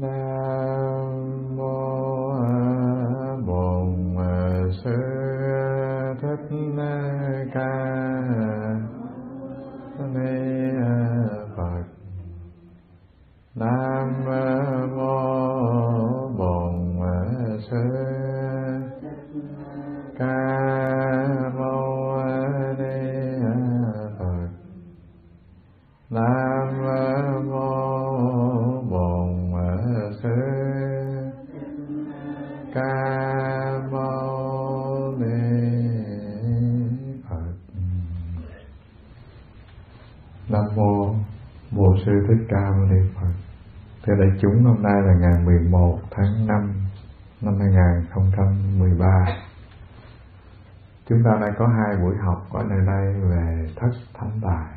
nam mô bổn sư thích ca hôm nay là ngày 11 tháng 5 năm 2013 chúng ta đã có hai buổi học ở nơi đây về thất thánh tài.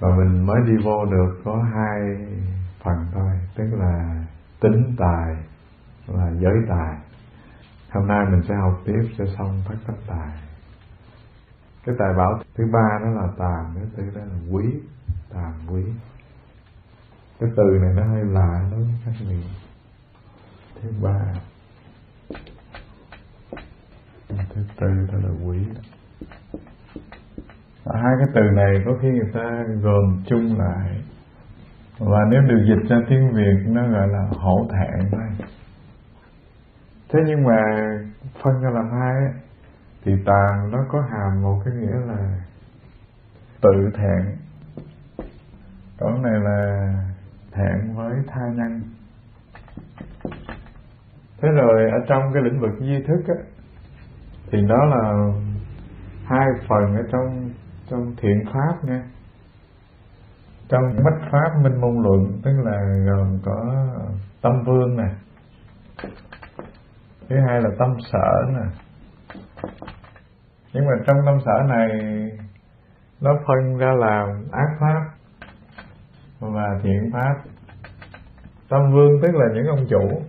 Và mình mới đi vô được có hai phần thôi, tức là tính tài và giới tài. Hôm nay mình sẽ học tiếp cho xong thất thánh tài. Cái tài bảo thứ ba đó là tàm thứ tư đó là quý, tàm quý cái từ này nó hơi lạ đối với các vị thứ ba. Thứ tư đó là quý à, hai cái từ này có khi người ta gồm chung lại. Và nếu được dịch ra tiếng việt nó gọi là hổ thẹn thôi. Thế nhưng mà phân ra làm hai ấy, thì tàn nó có hàm một cái nghĩa là tự thẹn. Còn này là thẹn với tha nhân. Thế rồi ở trong cái lĩnh vực di thức á, thì đó là hai phần ở trong trong thiện pháp nha. Trong bách pháp minh môn luận tức là gồm có tâm vương nè. Thứ hai là tâm sở nè. Nhưng mà trong tâm sở này nó phân ra làm ác pháp và thiện pháp. Tâm vương tức là những ông chủ.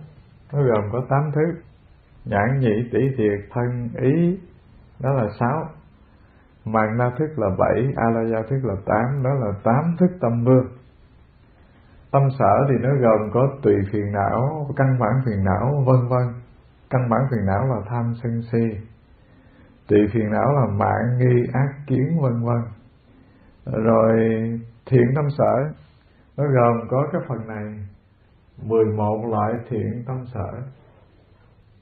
Nó gồm có tám thứ. Nhãn nhị tỷ thiệt, thân, ý. Đó là sáu. Mạng na thức là bảy a la gia thức là tám. Đó là tám thức tâm vương. Tâm sở thì nó gồm có tùy phiền não, căn bản phiền não, vân vân. Căn bản phiền não là tham sân si. Tùy phiền não là mạng, nghi, ác, kiến, vân vân. Rồi thiện tâm sở nó gồm có cái phần này 11 loại thiện tâm sở.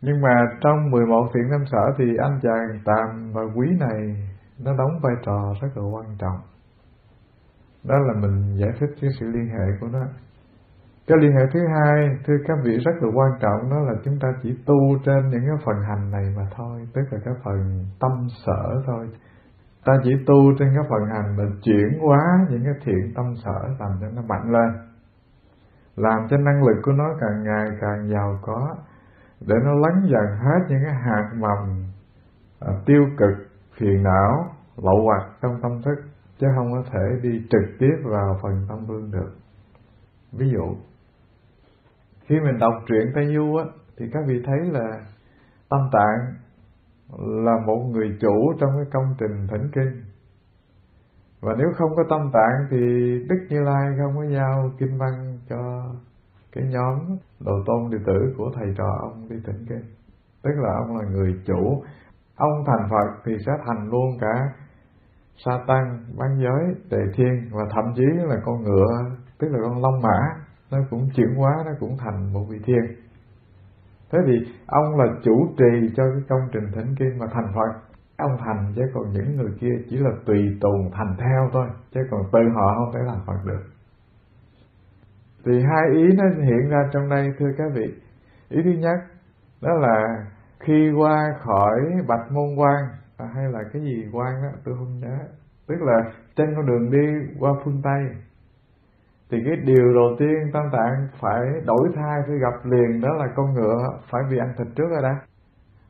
Nhưng mà trong 11 thiện tâm sở thì anh chàng tàm và quý này, nó đóng vai trò rất là quan trọng. Đó là mình giải thích cái sự liên hệ của nó. Cái liên hệ thứ hai, thưa các vị, rất là quan trọng, đó là chúng ta chỉ tu trên những cái phần hành này mà thôi, tức là cái phần tâm sở thôi ta chỉ tu trên cái phần hành là chuyển hóa những cái thiện tâm sở làm cho nó mạnh lên. Làm cho năng lực của nó càng ngày càng giàu có để nó lắng dần hết những cái hạt mầm à, tiêu cực phiền não lậu hoặc trong tâm thức chứ không có thể đi trực tiếp vào phần tâm vương được. Ví dụ khi mình đọc truyện tây du á thì các vị thấy là tâm tạng là một người chủ trong cái công trình thỉnh kinh. Và nếu không có tâm tạng thì đức như lai không có giao kinh văn cho cái nhóm đồ tôn đệ tử của thầy trò ông đi thỉnh kinh. Tức là ông là người chủ. Ông thành phật thì sẽ thành luôn cả sa tăng bán giới, tề thiên và thậm chí là con ngựa, tức là con long mã. Nó cũng chuyển hóa, nó cũng thành một vị thiên thế thì ông là chủ trì cho cái công trình thỉnh kinh mà thành phật. Ông thành chứ còn những người kia chỉ là tùy tùng thành theo thôi, chứ còn tự họ không thể làm phật được. Thì hai ý nó hiện ra trong đây, thưa các vị. Ý thứ nhất, đó là khi qua khỏi bạch môn quan à, hay là cái gì quan đó tôi không nhớ. Tức là trên con đường đi qua phương tây thì cái điều đầu tiên tam tạng phải đổi thai phải gặp liền, đó là con ngựa phải bị ăn thịt trước rồi đã.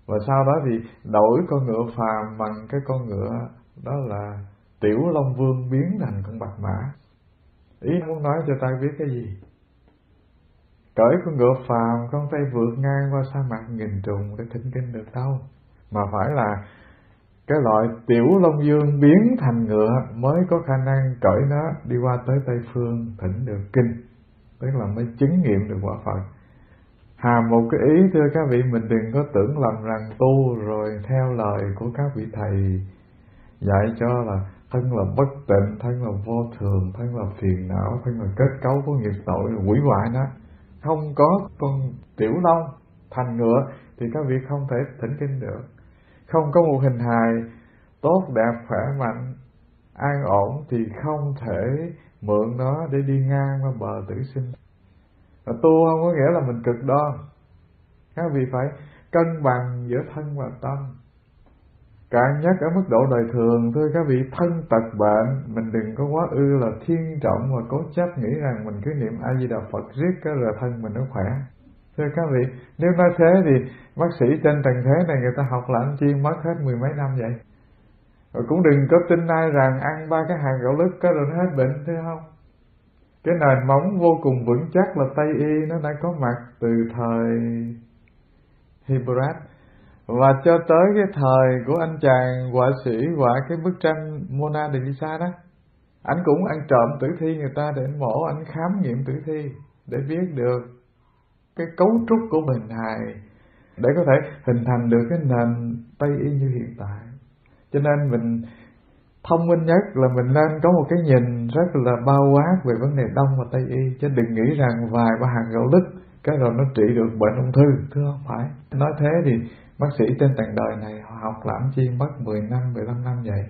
Và sau đó thì đổi con ngựa phàm bằng cái con ngựa đó là tiểu long vương biến thành con bạch mã. Ý muốn nói cho ta biết cái gì? Cởi con ngựa phàm không tay vượt ngang qua sa mạc nghìn trùng để thỉnh kinh được đâu? Mà phải là cái loại tiểu long dương biến thành ngựa mới có khả năng cởi nó đi qua tới tây phương thỉnh được kinh. Tức là mới chứng nghiệm được quả Phật. Hàm một cái ý, thưa các vị, mình đừng có tưởng lầm rằng tu rồi theo lời của các vị thầy dạy cho là thân là bất tịnh, thân là vô thường, thân là phiền não, thân là kết cấu của nghiệp tội quỷ hoại đó không có con tiểu long thành ngựa thì các vị không thể thỉnh kinh được không có một hình hài, tốt đẹp, khỏe mạnh, an ổn thì không thể mượn nó để đi ngang qua bờ tử sinh. Và tu không có nghĩa là mình cực đoan. Các vị phải cân bằng giữa thân và tâm. Càng nhất ở mức độ đời thường thôi các vị thân tật bệnh, Mình đừng có quá ư là thiên trọng và cố chấp nghĩ rằng mình cứ niệm A-di-đà Phật riết cái là thân mình nó khỏe. Thưa các vị, nếu nói thế thì bác sĩ trên trần thế này người ta học là anh chi mất hết mười mấy năm vậy? Rồi cũng đừng có tin ai rằng ăn ba cái hàng gạo lứt cái rồi nó hết bệnh, thấy không? Cái nền móng vô cùng vững chắc là Tây Y nó đã có mặt từ thời Hippocrates và cho tới cái thời của anh chàng họa sĩ họa cái bức tranh Mona Lisa đó anh cũng ăn trộm tử thi người ta để anh mổ anh khám nghiệm tử thi để biết được cái cấu trúc của bình hài để có thể hình thành được cái nền tây y như hiện tại. Cho nên mình thông minh nhất là mình nên có một cái nhìn rất là bao quát về vấn đề đông và tây y. Chứ đừng nghĩ rằng vài ba hàng gạo lứt cái rồi nó trị được bệnh ung thư, thưa không phải. Nói thế thì bác sĩ trên tầng đời này họ học làm chi mất 10 năm 15 năm vậy?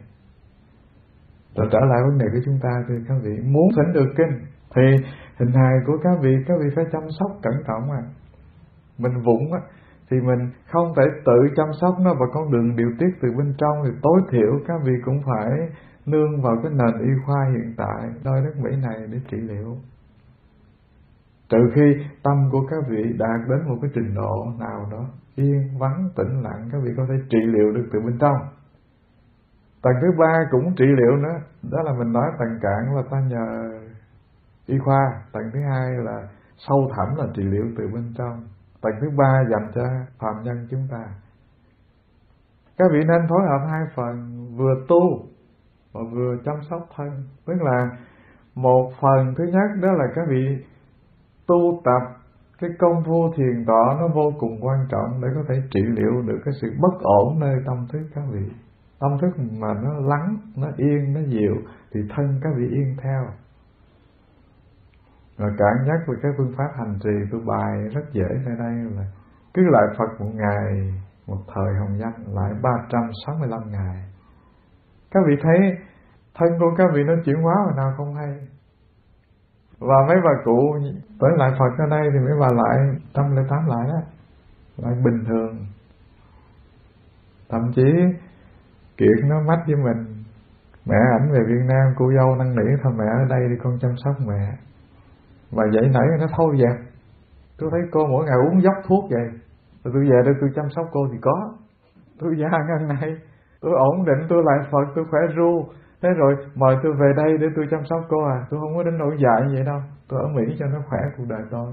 Rồi trở lại vấn đề của chúng ta thì các vị muốn thỉnh được kinh thì hình hài của các vị các vị phải chăm sóc cẩn trọng à mình vụng á, thì mình không thể tự chăm sóc nó, và con đường điều tiết từ bên trong thì tối thiểu các vị cũng phải nương vào cái nền y khoa hiện tại đôi đất Mỹ này để trị liệu. Trừ khi tâm của các vị đạt đến một cái trình độ nào đó yên vắng, tĩnh lặng các vị có thể trị liệu được từ bên trong. Tầng thứ ba cũng trị liệu nữa, đó là mình nói tầng cạn là ta nhờ y khoa, tầng thứ hai là sâu thẳm là trị liệu từ bên trong. Tầng thứ ba dành cho phạm nhân chúng ta. Các vị nên phối hợp hai phần, vừa tu và vừa chăm sóc thân. Tức là một phần thứ nhất đó là các vị tu tập cái công phu thiền tọa nó vô cùng quan trọng để có thể trị liệu được cái sự bất ổn nơi tâm thức các vị. Tâm thức mà nó lắng, nó yên, nó dịu thì thân các vị yên theo rồi cảm giác về cái phương pháp hành trì tôi bài rất dễ tại đây là cứ lại Phật một ngày, một thời hồng danh, lại 365 ngày. Các vị thấy thân của các vị nó chuyển hóa hồi nào không hay. Và mấy bà cụ tới lại Phật ở đây thì mấy bà lại trăm lẻ tám lại đó lại bình thường. Thậm chí kiệt nó mách với mình. Mẹ ảnh về Việt Nam, cô dâu năn nỉ, thôi mẹ, ở đây đi con chăm sóc mẹ và dậy nãy nó thôi vậy, tôi thấy cô mỗi ngày uống dốc thuốc vậy. Rồi tôi về đây tôi chăm sóc cô thì có. Tôi gia ngăn này tôi ổn định tôi lại Phật tôi khỏe ru. Thế rồi mời tôi về đây để tôi chăm sóc cô à. Tôi không có đến nỗi dại vậy đâu. Tôi ở mỹ cho nó khỏe cuộc đời tôi.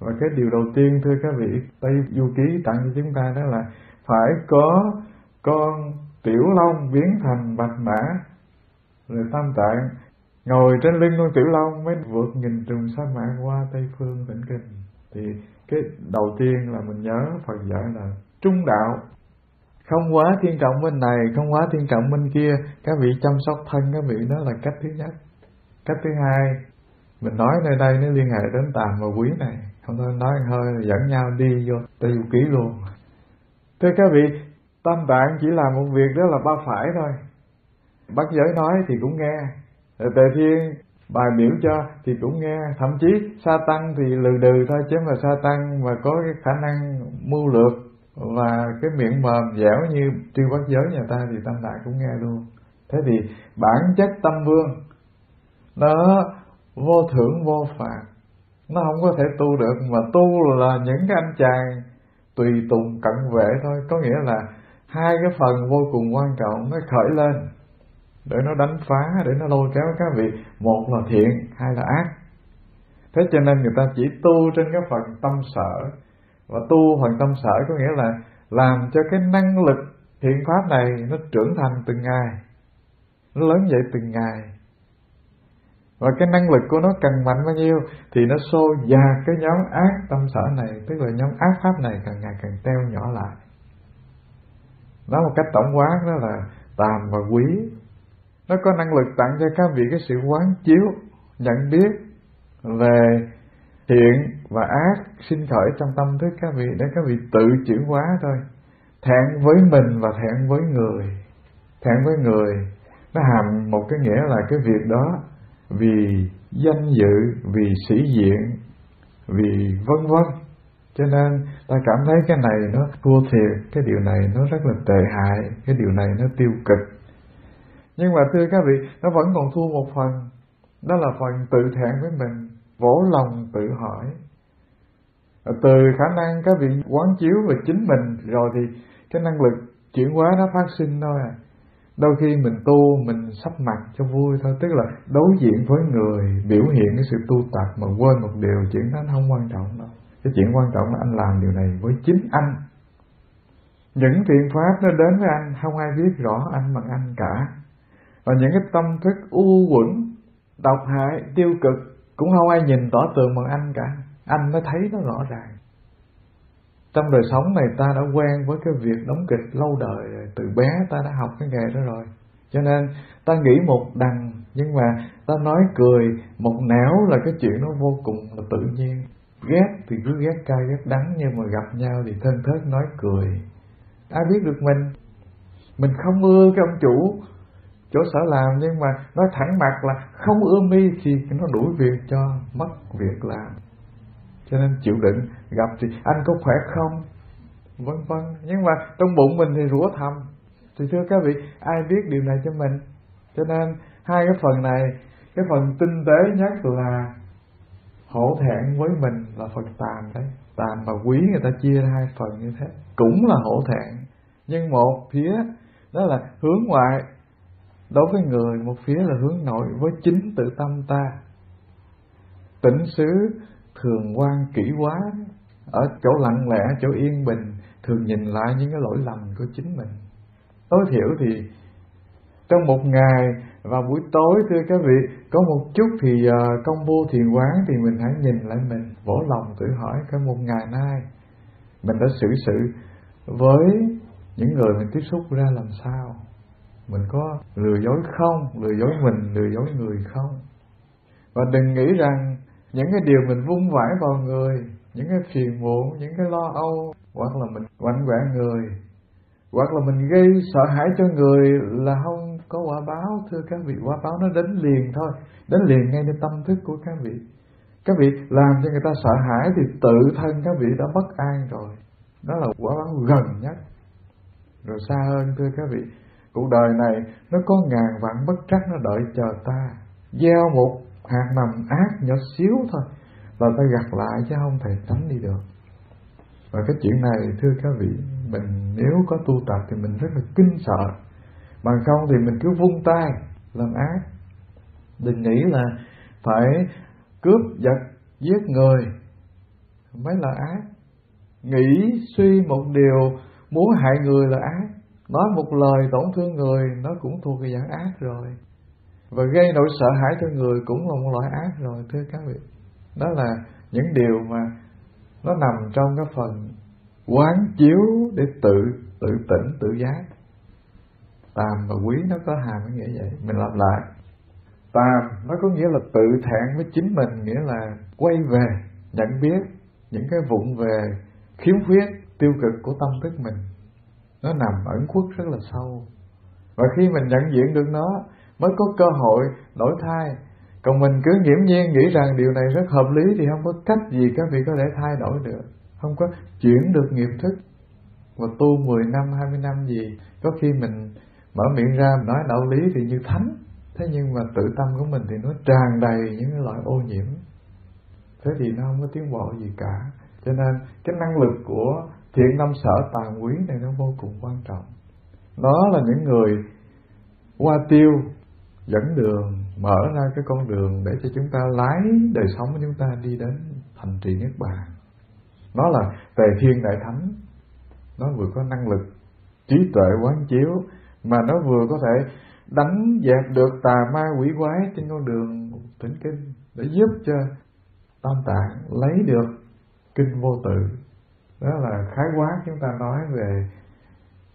Và cái điều đầu tiên thưa các vị tây du ký tặng cho chúng ta đó là phải có con tiểu long biến thành bạch mã. Rồi tam tạng ngồi trên lưng con tiểu long mới vượt nhìn trùng sa mạc qua tây phương vĩnh kinh. Thì cái đầu tiên là mình nhớ phật dạy là trung đạo. Không quá thiên trọng bên này, không quá thiên trọng bên kia. Các vị chăm sóc thân các vị đó là cách thứ nhất. Cách thứ hai, mình nói nơi đây nó liên hệ đến tàm và quý này. Không thôi nói hơi là dẫn nhau đi vô tây du ký luôn. Thưa các vị, tâm tạng chỉ làm một việc đó là ba phải thôi. Bác giới nói thì cũng nghe tề thiên bài biểu cho thì cũng nghe, thậm chí sa tăng thì lừ đừ thôi chứ mà sa tăng mà có cái khả năng mưu lược và cái miệng mồm dẻo như triêu bắt giới nhà ta thì Tam đại cũng nghe luôn. Thế thì bản chất tâm vương, nó vô thưởng vô phạt. Nó không có thể tu được mà tu là những cái anh chàng tùy tùng cận vệ thôi. Có nghĩa là hai cái phần vô cùng quan trọng nó khởi lên để nó đánh phá, để nó lôi kéo các vị. Một là thiện, hai là ác. Thế cho nên người ta chỉ tu trên cái phần tâm sở. Và tu phần tâm sở có nghĩa là làm cho cái năng lực thiện pháp này nó trưởng thành từng ngày, nó lớn dậy từng ngày. Và cái năng lực của nó càng mạnh bao nhiêu thì nó xô dạt cái nhóm ác tâm sở này, tức là nhóm ác pháp này càng ngày càng teo nhỏ lại. Nói một cách tổng quát đó là tàm và quý nó có năng lực tặng cho các vị cái sự quán chiếu, nhận biết về thiện và ác sinh khởi trong tâm thức các vị để các vị tự chuyển hóa thôi. Thẹn với mình và thẹn với người. Thẹn với người, nó hàm một cái nghĩa là cái việc đó vì danh dự, vì sĩ diện, vì vân vân. Cho nên ta cảm thấy cái này nó thua thiệt, cái điều này nó rất là tệ hại, cái điều này nó tiêu cực nhưng mà thưa các vị, nó vẫn còn thua một phần. Đó là phần tự thẹn với mình, vỗ lòng tự hỏi. Từ khả năng các vị quán chiếu về chính mình rồi thì cái năng lực chuyển hóa nó phát sinh thôi à. Đôi khi mình tu, mình sắp mặt cho vui thôi, tức là đối diện với người, biểu hiện cái sự tu tập mà quên một điều, chuyện đó không quan trọng đâu. Cái chuyện quan trọng là anh làm điều này với chính anh. Những thiện pháp nó đến với anh, không ai biết rõ anh bằng anh cả và những cái tâm thức u quẩn, độc hại, tiêu cực cũng không ai nhìn tỏ tường bằng anh cả. Anh mới thấy nó rõ ràng. Trong đời sống này ta đã quen với cái việc đóng kịch lâu đời rồi. Từ bé ta đã học cái nghề đó rồi. Cho nên ta nghĩ một đằng, nhưng mà ta nói cười, một nẻo là cái chuyện nó vô cùng là tự nhiên. Ghét thì cứ ghét cay, ghét đắng, nhưng mà gặp nhau thì thân thớt nói cười. Ai biết được mình? Mình không ưa cái ông chủ chỗ sở làm, nhưng mà nói thẳng mặt là không ưa mi thì nó đuổi việc cho mất việc làm. Cho nên chịu đựng, gặp thì anh có khỏe không? Vân vân. Nhưng mà trong bụng mình thì rủa thầm. Thì thưa các vị, ai biết điều này cho mình? Cho nên hai cái phần này, cái phần tinh tế nhất là hổ thẹn với mình là phần tàn đấy. Tàn và quý người ta chia ra hai phần như thế. Cũng là hổ thẹn. Nhưng một phía đó là hướng ngoại đối với người một phía là hướng nội với chính tự tâm ta. Tỉnh xứ thường quan kỹ quá ở chỗ lặng lẽ chỗ yên bình thường nhìn lại những cái lỗi lầm của chính mình. Tối thiểu thì trong một ngày vào buổi tối thưa các vị có một chút thì uh, công vô thiền quán thì mình hãy nhìn lại mình vỗ lòng tự hỏi cái một ngày nay mình đã xử sự với những người mình tiếp xúc ra làm sao mình có lừa dối không? Lừa dối mình, lừa dối người không? Và đừng nghĩ rằng những cái điều mình vung vãi vào người, những cái phiền muộn, những cái lo âu, hoặc là mình quạnh quẻ người, hoặc là mình gây sợ hãi cho người là không có quả báo, thưa các vị, quả báo nó đến liền thôi, đến liền ngay lên tâm thức của các vị. Các vị làm cho người ta sợ hãi thì tự thân các vị đã bất an rồi. Đó là quả báo gần nhất. Rồi xa hơn, thưa các vị cuộc đời này nó có ngàn vạn bất trắc nó đợi chờ ta. Gieo một hạt mầm ác nhỏ xíu thôi là ta gặt lại chứ không thể tránh đi được. Và cái chuyện này, thưa các vị, mình nếu có tu tập thì mình rất là kinh sợ. Bằng không thì mình cứ vung tay làm ác. Đừng nghĩ là phải cướp giật, giết người, mới là ác. Nghĩ suy một điều, muốn hại người là ác nói một lời tổn thương người, nó cũng thuộc về dạng ác rồi. Và gây nỗi sợ hãi cho người cũng là một loại ác rồi, thưa các vị. Đó là những điều mà nó nằm trong cái phần quán chiếu để tự tự tỉnh, tự giác. Tàm và quý nó có hàm cái nghĩa vậy. Mình làm lại. Tàm nó có nghĩa là tự thẹn với chính mình, nghĩa là quay về, nhận biết những cái vụng về, khiếm khuyết, tiêu cực của tâm thức mình nó nằm ẩn khuất rất là sâu. Và khi mình nhận diện được nó, mới có cơ hội đổi thay còn mình cứ nghiễm nhiên nghĩ rằng điều này rất hợp lý thì không có cách gì các vị có thể thay đổi được. Không có chuyển được nghiệp thức. Và tu 10 năm 20 năm gì, có khi mình mở miệng ra nói đạo lý thì như thánh. Thế nhưng mà tự tâm của mình thì nó tràn đầy những loại ô nhiễm. Thế thì nó không có tiến bộ gì cả. Cho nên cái năng lực của thiện năm sở tàn quý này nó vô cùng quan trọng. Đó là những người qua tiêu, dẫn đường, mở ra cái con đường để cho chúng ta lái đời sống của chúng ta đi đến thành trì niết bàn. Nó là tề thiên đại thánh. Nó vừa có năng lực, trí tuệ quán chiếu, mà nó vừa có thể đánh dẹp được tà ma quỷ quái trên con đường thỉnh kinh để giúp cho tam tạng lấy được kinh vô tự đó là khái quát chúng ta nói về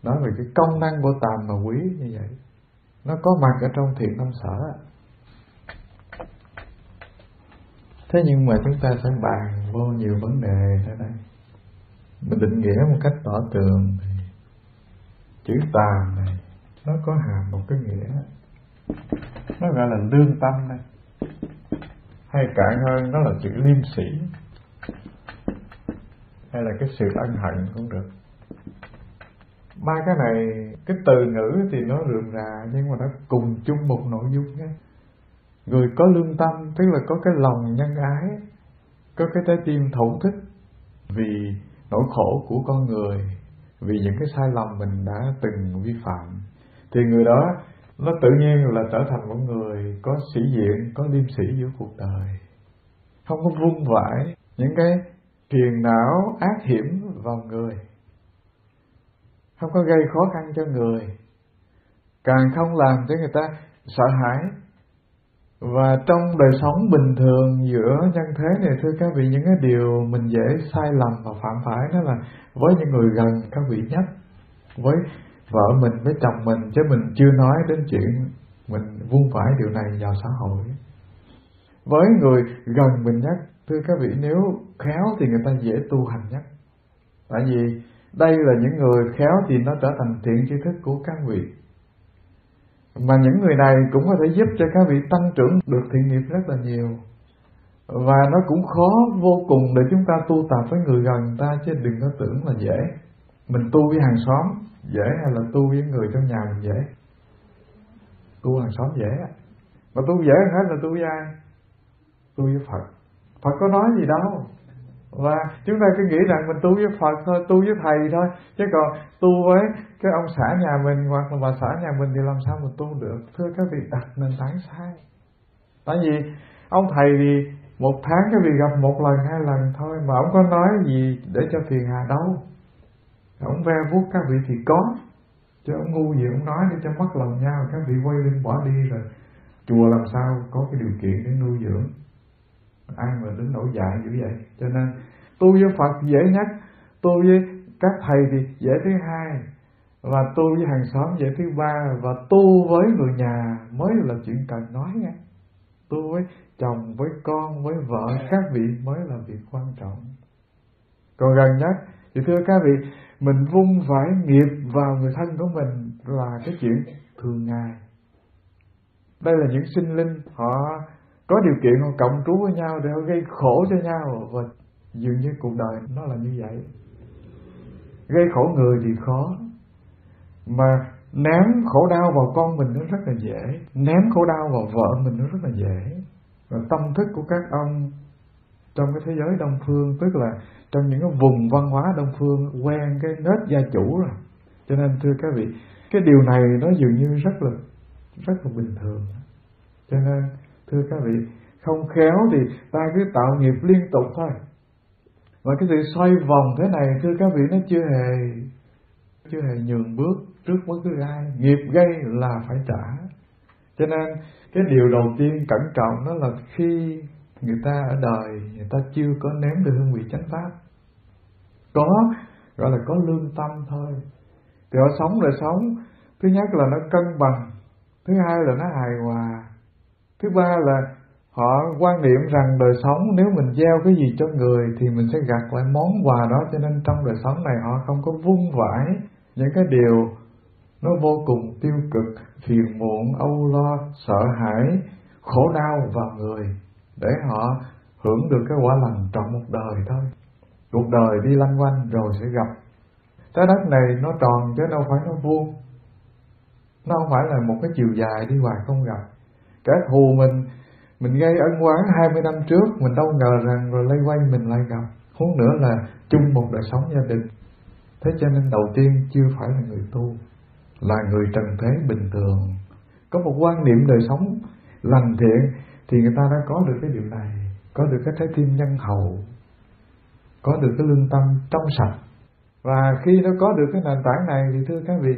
nói về cái công năng của tàm và quý như vậy. Nó có mặt ở trong thiện tâm sở. Thế nhưng mà chúng ta sẽ bàn vô nhiều vấn đề ở đây mình định nghĩa một cách tỏ tường thì chữ tàm này, nó có hàm một cái nghĩa. Nó gọi là lương tâm đây hay cạn hơn, nó là chữ liêm sĩ hay là cái sự ân hận cũng được. Ba cái này, cái từ ngữ thì nó rườm rà nhưng mà nó cùng chung một nội dung nhé. Người có lương tâm, tức là có cái lòng nhân ái, có cái trái tim thấu thức vì nỗi khổ của con người, vì những cái sai lầm mình đã từng vi phạm, thì người đó nó tự nhiên là trở thành một người có sĩ diện, có liêm sĩ giữa cuộc đời. Không có vung vãi những cái phiền não ác hiểm vào người. Không có gây khó khăn cho người. Càng không làm cho người ta sợ hãi. Và trong đời sống bình thường giữa nhân thế này, thưa các vị, những cái điều mình dễ sai lầm và phạm phải đó là với những người gần các vị nhất, với vợ mình, với chồng mình, chứ mình chưa nói đến chuyện mình vung vãi điều này vào xã hội. Với người gần mình nhất thưa các vị, nếu khéo thì người ta dễ tu hành nhất. Tại vì đây là những người khéo thì nó trở thành thiện tri thức của các vị. Mà những người này cũng có thể giúp cho các vị tăng trưởng được thiện nghiệp rất là nhiều. Và nó cũng khó vô cùng để chúng ta tu tập với người gần ta, chứ đừng có tưởng là dễ. Mình tu với hàng xóm, dễ hay là tu với người trong nhà mình dễ? Tu hàng xóm dễ mà tu dễ hết là tu với ai? Tu với Phật. Phật có nói gì đâu. Và chúng ta cứ nghĩ rằng mình tu với Phật thôi, tu với thầy thôi. Chứ còn tu với cái ông xã nhà mình hoặc là bà xã nhà mình thì làm sao mà tu được? Thưa các vị, đặt nền tảng sai. Tại vì ông thầy thì một tháng các vị gặp một lần, hai lần thôi, mà ông có nói gì để cho phiền hà đâu. Ông ve vuốt các vị thì có. Chứ ông ngu gì ông nói để cho mất lòng nhau. Các vị quay lưng bỏ đi rồi chùa làm sao có cái điều kiện để nuôi dưỡng ai mà đến nỗi dại dữ vậy. Cho nên tu với Phật dễ nhất tu với các thầy thì dễ thứ hai, và tu với hàng xóm dễ thứ ba, và tu với người nhà mới là chuyện cần nói nha. Tu với chồng, với con, với vợ, các vị mới là việc quan trọng. Còn gần nhất, thì thưa các vị, mình vung vãi nghiệp vào người thân của mình là cái chuyện thường ngày. Đây là những sinh linh họ có điều kiện họ cộng trú với nhau để họ gây khổ cho nhau. Và dường như cuộc đời nó là như vậy. Gây khổ người thì khó. Mà ném khổ đau vào con mình nó rất là dễ. Ném khổ đau vào vợ mình nó rất là dễ. Và tâm thức của các ông trong cái thế giới đông phương, tức là trong những cái vùng văn hóa đông phương, quen cái nết gia chủ rồi. Cho nên, thưa các vị, cái điều này nó dường như rất là rất là bình thường. Cho nên thưa các vị, không khéo thì ta cứ tạo nghiệp liên tục thôi. Và cái sự xoay vòng thế này, thưa các vị, nó chưa hề chưa hề nhường bước trước bất cứ ai. Nghiệp gây là phải trả. Cho nên, cái điều đầu tiên cẩn trọng đó là khi người ta ở đời, người ta chưa có nếm được hương vị chánh pháp. Có, gọi là có lương tâm thôi. Thì họ sống là sống. Thứ nhất là nó cân bằng, thứ hai là nó hài hòa thứ ba là họ quan niệm rằng đời sống nếu mình gieo cái gì cho người thì mình sẽ gặt lại món quà đó, cho nên trong đời sống này họ không có vung vãi những cái điều nó vô cùng tiêu cực, phiền muộn, âu lo, sợ hãi, khổ đau vào người, để họ hưởng được cái quả lành trọn một đời thôi. Cuộc đời đi lăn quanh rồi sẽ gặp. Trái đất này nó tròn chứ đâu phải nó vuông. Nó không phải là một cái chiều dài đi hoài không gặp kẻ thù mình mình gây ân oán 20 năm trước, mình đâu ngờ rằng rồi lây quay mình lại gặp. Huống nữa là chung một đời sống gia đình. Thế cho nên đầu tiên chưa phải là người tu, là người trần thế bình thường. Có một quan niệm đời sống lành thiện thì người ta đã có được cái điều này, có được cái trái tim nhân hậu, có được cái lương tâm trong sạch. Và khi nó có được cái nền tảng này thì thưa các vị,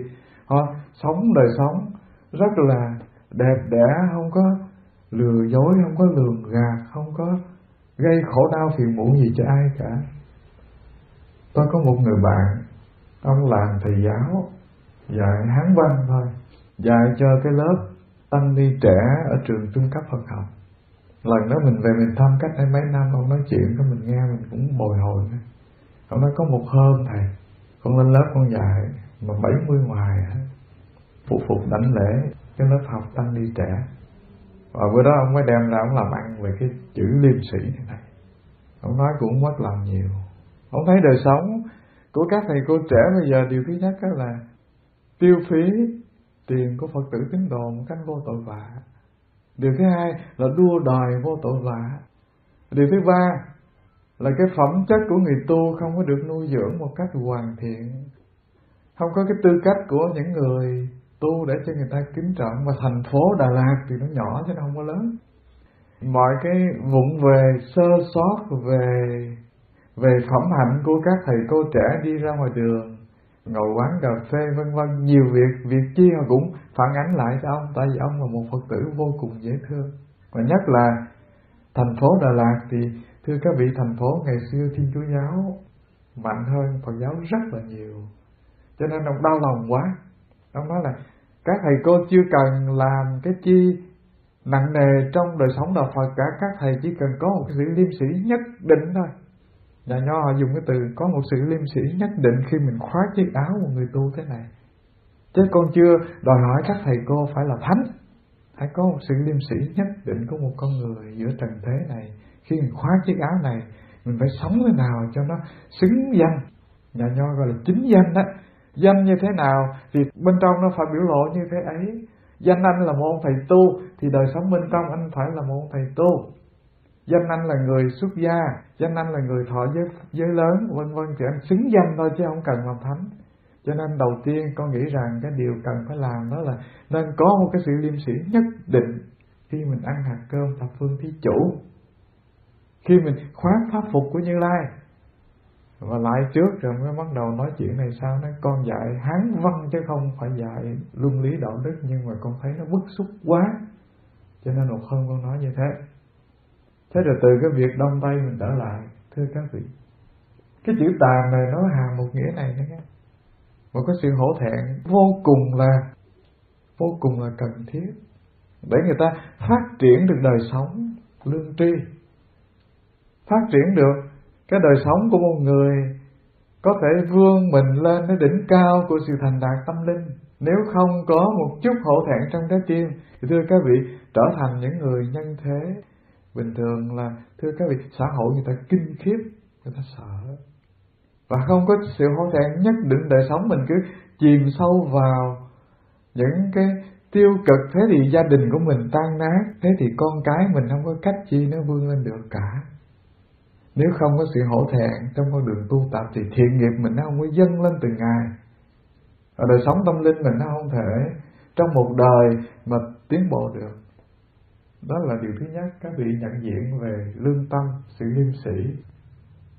họ sống đời sống rất là đẹp đẽ không có, lừa dối không có, lường gạt không có, gây khổ đau phiền muộn gì cho ai cả. Tôi có một người bạn, ông làm thầy giáo, dạy hán văn thôi, dạy cho cái lớp tăng ni trẻ ở trường trung cấp Phật học. Lần đó mình về mình thăm cách đây mấy năm, ông nói chuyện cho mình nghe mình cũng bồi hồi ông nói có một hôm thầy, con lên lớp con dạy mà bảy mươi ngoài phụ phục đánh lễ cái lớp học tăng ni trẻ. Và bữa đó ông mới đem ra ông làm ăn về cái chữ liêm sĩ này ông nói cũng mất lòng nhiều. Ông thấy đời sống của các thầy cô trẻ bây giờ, điều thứ nhất đó là tiêu phí tiền của phật tử tín đồ một cách vô tội vạ. Điều thứ hai là đua đòi vô tội vạ. Điều thứ ba là cái phẩm chất của người tu không có được nuôi dưỡng một cách hoàn thiện. Không có cái tư cách của những người tu để cho người ta kính trọng. Và thành phố Đà Lạt thì nó nhỏ chứ nó không có lớn. Mọi cái vụng về, sơ sót về về phẩm hạnh của các thầy cô trẻ đi ra ngoài đường, ngồi quán cà phê, vân vân. Nhiều việc việc chi họ cũng phản ánh lại cho ông. Tại vì ông là một phật tử vô cùng dễ thương. Và nhất là thành phố Đà Lạt thì, thưa các vị, thành phố ngày xưa Thiên Chúa giáo mạnh hơn Phật giáo rất là nhiều. Cho nên ông đau lòng quá. Ông nói là các thầy cô chưa cần làm cái chi nặng nề trong đời sống đạo Phật cả. Các thầy chỉ cần có một sự liêm sĩ nhất định thôi. Nhà nho họ dùng cái từ có một sự liêm sĩ nhất định khi mình khoác chiếc áo của người tu thế này. Chứ con chưa đòi hỏi các thầy cô phải là thánh. Phải có một sự liêm sĩ nhất định của một con người giữa trần thế này. Khi mình khoác chiếc áo này, mình phải sống thế nào cho nó xứng danh? Nhà nho gọi là chính danh đó danh như thế nào thì bên trong nó phải biểu lộ như thế ấy. Danh anh là một ông thầy tu thì đời sống bên trong anh phải là một ông thầy tu. Danh anh là người xuất gia, danh anh là người thọ giới giới lớn, vân vân thì anh xứng danh thôi chứ không cần làm thánh. Cho nên đầu tiên con nghĩ rằng cái điều cần phải làm đó là nên có một cái sự liêm sĩ nhất định khi mình ăn hạt cơm thập phương thí chủ. Khi mình khoác pháp phục của như lai và lại trước, rồi mới bắt đầu nói chuyện này sao nó con dạy hán văn chứ không phải dạy luân lý đạo đức, nhưng mà con thấy nó bức xúc quá. Cho nên một hôm con nói như thế. Thế rồi từ cái việc đông tây mình trở lại, thưa các vị, cái chữ tàn này nó hàm một nghĩa này nữa một cái sự hổ thẹn vô cùng là, vô cùng là cần thiết để người ta phát triển được đời sống lương tri, phát triển được cái đời sống của một người có thể vươn mình lên đến đỉnh cao của sự thành đạt tâm linh. Nếu không có một chút hổ thẹn trong trái tim, thì thưa các vị, trở thành những người nhân thế. Bình thường là, thưa các vị, xã hội người ta kinh khiếp, người ta sợ. Và không có sự hổ thẹn nhất định đời sống mình cứ chìm sâu vào những cái tiêu cực. Thế thì gia đình của mình tan nát, thế thì con cái mình không có cách chi nó vươn lên được cả nếu không có sự hổ thẹn trong con đường tu tập thì thiện nghiệp mình nó không có dâng lên từng ngày. Ở đời sống tâm linh mình nó không thể trong một đời mà tiến bộ được. Đó là điều thứ nhất các vị nhận diện về lương tâm, sự liêm sĩ.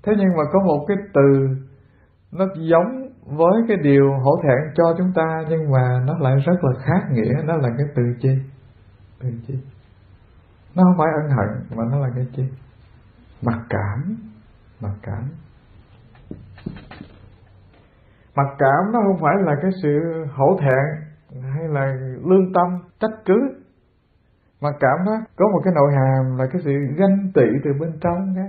Thế nhưng mà có một cái từ, nó giống với cái điều hổ thẹn cho chúng ta, nhưng mà nó lại rất là khác nghĩa, đó là cái từ chi? Từ chi? Nó không phải ân hận, mà nó là cái chi? Mặc cảm. Mặc cảm. Mặc cảm nó không phải là cái sự hổ thẹn hay là lương tâm, trách cứ. Mặc cảm đó có một cái nội hàm là cái sự ganh tị từ bên trong đó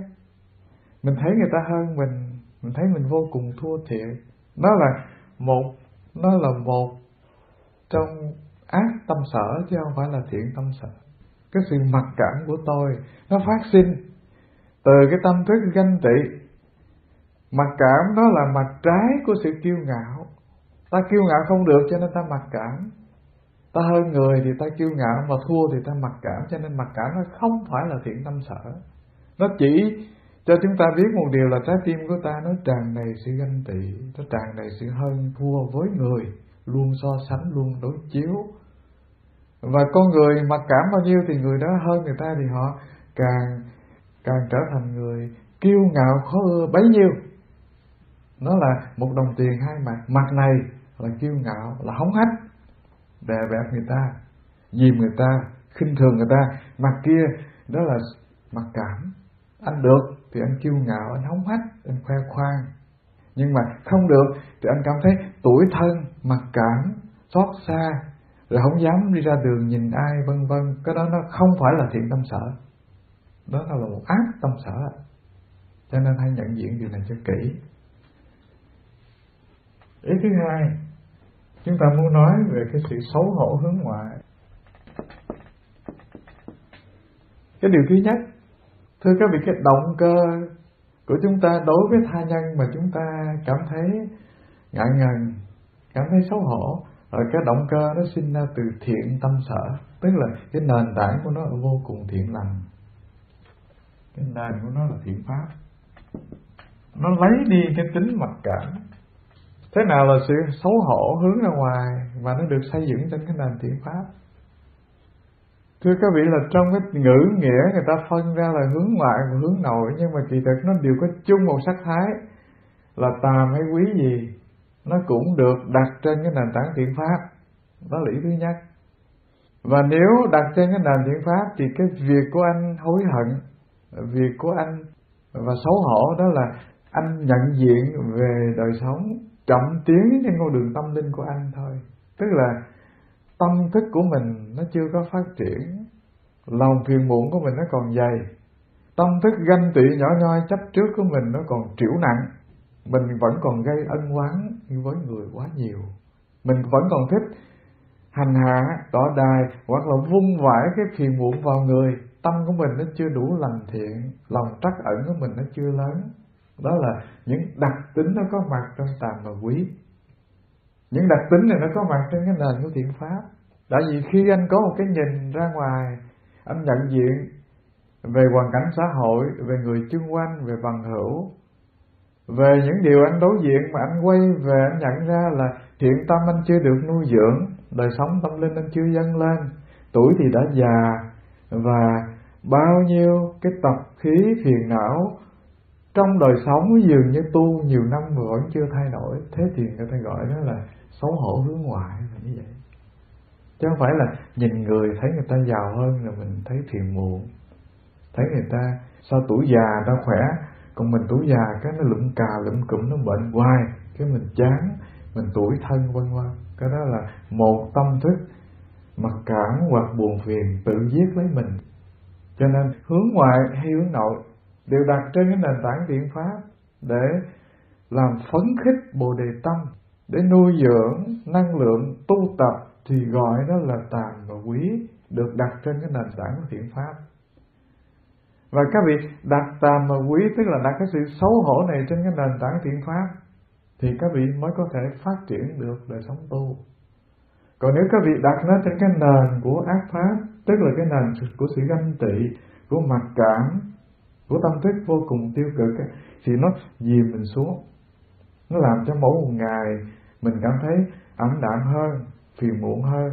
mình thấy người ta hơn mình mình thấy mình vô cùng thua thiệt. Nó là một, nó là một trong ác tâm sở chứ không phải là thiện tâm sở. Cái sự mặc cảm của tôi nó phát sinh từ cái tâm thức ganh tị mặc cảm đó là mặt trái của sự kiêu ngạo. Ta kiêu ngạo không được cho nên ta mặc cảm. Ta hơn người thì ta kiêu ngạo, mà thua thì ta mặc cảm, cho nên mặc cảm nó không phải là thiện tâm sở. Nó chỉ cho chúng ta biết một điều là trái tim của ta nó tràn đầy sự ganh tị, nó tràn đầy sự hơn thua với người, luôn so sánh, luôn đối chiếu. Và con người mặc cảm bao nhiêu thì người đó hơn người ta thì họ càng càng trở thành người kiêu ngạo khó ưa bấy nhiêu. Nó là một đồng tiền hai mặt. Mặt này là kiêu ngạo, là hống hách, đè bẹp người ta, dìm người ta, khinh thường người ta. Mặt kia, đó là mặc cảm. Anh được thì anh kiêu ngạo, anh hống hách, anh khoe khoang. Nhưng mà không được thì anh cảm thấy tuổi thân, mặc cảm, xót xa, rồi không dám đi ra đường nhìn ai, vân vân. Cái đó nó không phải là thiện tâm sở đó là một ác tâm sở. Cho nên hãy nhận diện điều này cho kỹ. Ý thứ hai, chúng ta muốn nói về cái sự xấu hổ hướng ngoại. Cái điều thứ nhất, thưa các vị, cái động cơ của chúng ta đối với tha nhân mà chúng ta cảm thấy ngại ngần, cảm thấy xấu hổ ở cái động cơ nó sinh ra từ thiện tâm sở. Tức là cái nền tảng của nó vô cùng thiện lành cái nền của nó là thiện pháp. Nó lấy đi cái tính mặc cảm. Thế nào là sự xấu hổ hướng ra ngoài và nó được xây dựng trên cái nền thiện pháp? Thưa các vị, là trong cái ngữ nghĩa người ta phân ra là hướng ngoại và hướng nội, nhưng mà kỳ thực nó đều có chung một sắc thái là tàm hay quý gì, nó cũng được đặt trên cái nền tảng thiện pháp. Đó là ý thứ nhất. Và nếu đặt trên cái nền thiện pháp thì cái việc của anh hối hận việc của anh. Và xấu hổ đó là anh nhận diện về đời sống chậm tiến trên con đường tâm linh của anh thôi. Tức là tâm thức của mình nó chưa có phát triển, lòng phiền muộn của mình nó còn dày. Tâm thức ganh tị nhỏ nhoi chấp trước của mình nó còn triểu nặng. Mình vẫn còn gây ân oán với người quá nhiều. Mình vẫn còn thích hành hạ, tỏ đài hoặc là vung vãi cái phiền muộn vào người tâm của mình nó chưa đủ lành thiện, lòng trắc ẩn của mình nó chưa lớn. Đó là những đặc tính nó có mặt trong tàm và quý. Những đặc tính này nó có mặt trên cái nền của thiện pháp. Tại vì khi anh có một cái nhìn ra ngoài, anh nhận diện về hoàn cảnh xã hội, về người chung quanh, về bằng hữu, về những điều anh đối diện mà anh quay về, anh nhận ra là thiện tâm anh chưa được nuôi dưỡng, đời sống tâm linh anh chưa dâng lên, tuổi thì đã già và bao nhiêu cái tập khí phiền não trong đời sống dường như tu nhiều năm mà vẫn chưa thay đổi. Thế thì người ta gọi đó là xấu hổ hướng ngoại là như vậy. Chứ không phải là nhìn người thấy người ta giàu hơn là mình thấy phiền muộn. Thấy người ta sao tuổi già ta khỏe, còn mình tuổi già cái nó lụm cà lụm cụm, nó bệnh hoài, cái mình chán, mình tuổi thân, vân vân. Cái đó là một tâm thức mặc cảm hoặc buồn phiền, tự giết lấy mình. Cho nên hướng ngoại hay hướng nội đều đặt trên cái nền tảng thiện pháp để làm phấn khích bồ đề tâm, để nuôi dưỡng năng lượng tu tập thì gọi đó là tàm và quý, được đặt trên cái nền tảng của thiện pháp. Và các vị đặt tàm và quý, tức là đặt cái sự xấu hổ này trên cái nền tảng thiện pháp, thì các vị mới có thể phát triển được đời sống tu còn nếu các vị đặt nó trên cái nền của ác pháp tức là cái nền của sự ganh tị của mặc cảm của tâm thức vô cùng tiêu cực ấy, thì nó dìm mình xuống. Nó làm cho mỗi một ngày mình cảm thấy ẩm đạm hơn phiền muộn hơn.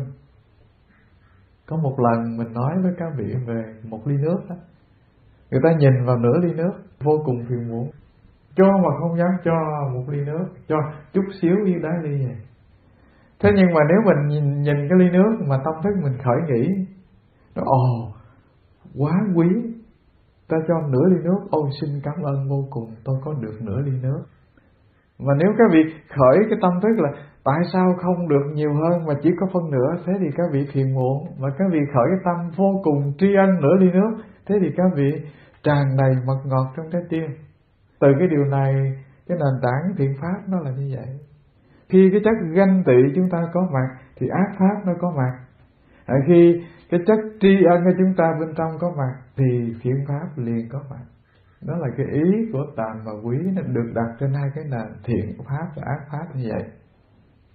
Có một lần mình nói với các vị về một ly nước đó người ta nhìn vào nửa ly nước vô cùng phiền muộn. Cho mà không dám cho một ly nước cho chút xíu như đá ly này thế nhưng mà nếu mình nhìn, nhìn cái ly nước mà tâm thức mình khởi nghĩ nó ồ quá quý. Ta cho nửa ly nước ôi xin cảm ơn vô cùng tôi có được nửa ly nước. Mà nếu các vị khởi cái tâm thức là tại sao không được nhiều hơn mà chỉ có phân nửa thế thì các vị phiền muộn. Mà các vị khởi cái tâm vô cùng tri ân nửa ly nước thế thì các vị tràn đầy mật ngọt trong trái tim. Từ cái điều này cái nền tảng thiện pháp nó là như vậy khi cái chất ganh tị chúng ta có mặt thì ác pháp nó có mặt. À, khi cái chất tri ân của chúng ta bên trong có mặt thì thiện pháp liền có mặt. Đó là cái ý của tàm và quý nó được đặt trên hai cái nền thiện pháp và ác pháp như vậy.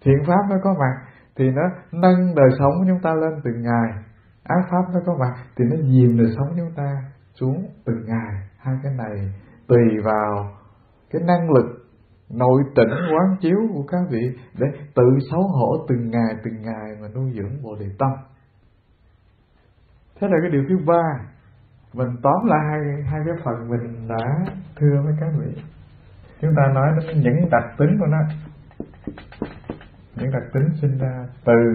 Thiện pháp nó có mặt thì nó nâng đời sống của chúng ta lên từng ngày. Ác pháp nó có mặt thì nó dìm đời sống chúng ta xuống từng ngày. Hai cái này tùy vào cái năng lực nội tỉnh quán chiếu của các vị, để tự xấu hổ từng ngày từng ngày mà nuôi dưỡng bồ đề tâm. Thế là cái điều thứ ba, mình tóm lại hai hai cái phần mình đã thưa với các vị. Chúng ta nói đến những đặc tính của nó. Những đặc tính sinh ra từ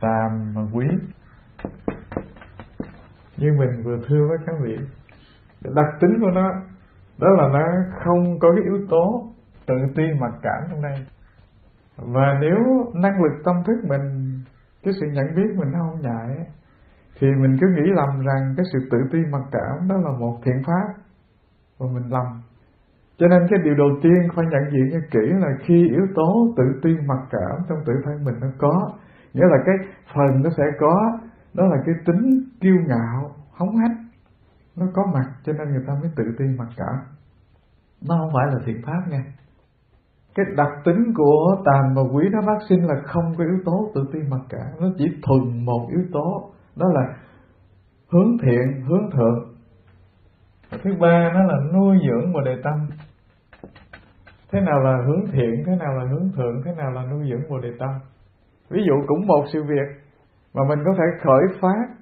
tàm mà quý. Như mình vừa thưa với các vị, đặc tính của nó đó là nó không có cái yếu tố tự ti mặc cảm trong đây. Và nếu năng lực tâm thức mình, cái sự nhận biết mình không nhạy, thì mình cứ nghĩ lầm rằng cái sự tự ti mặc cảm đó là một thiện pháp và mình lầm. Cho nên cái điều đầu tiên phải nhận diện cho kỹ là khi yếu tố tự ti mặc cảm trong tự thân mình nó có, nghĩa là cái phần nó sẽ có, đó là cái tính kiêu ngạo, hống hách nó có mặt cho nên người ta mới tự ti mặc cảm. Nó không phải là thiện pháp nha. Cái đặc tính của tàn và quý nó phát sinh là không có yếu tố tự ti mặc cảm. Nó chỉ thuần một yếu tố. Đó là hướng thiện, hướng thượng. Thứ ba, nó là nuôi dưỡng bồ đề tâm. Thế nào là hướng thiện, thế nào là hướng thượng, thế nào là nuôi dưỡng bồ đề tâm? Ví dụ cũng một sự việc mà mình có thể khởi phát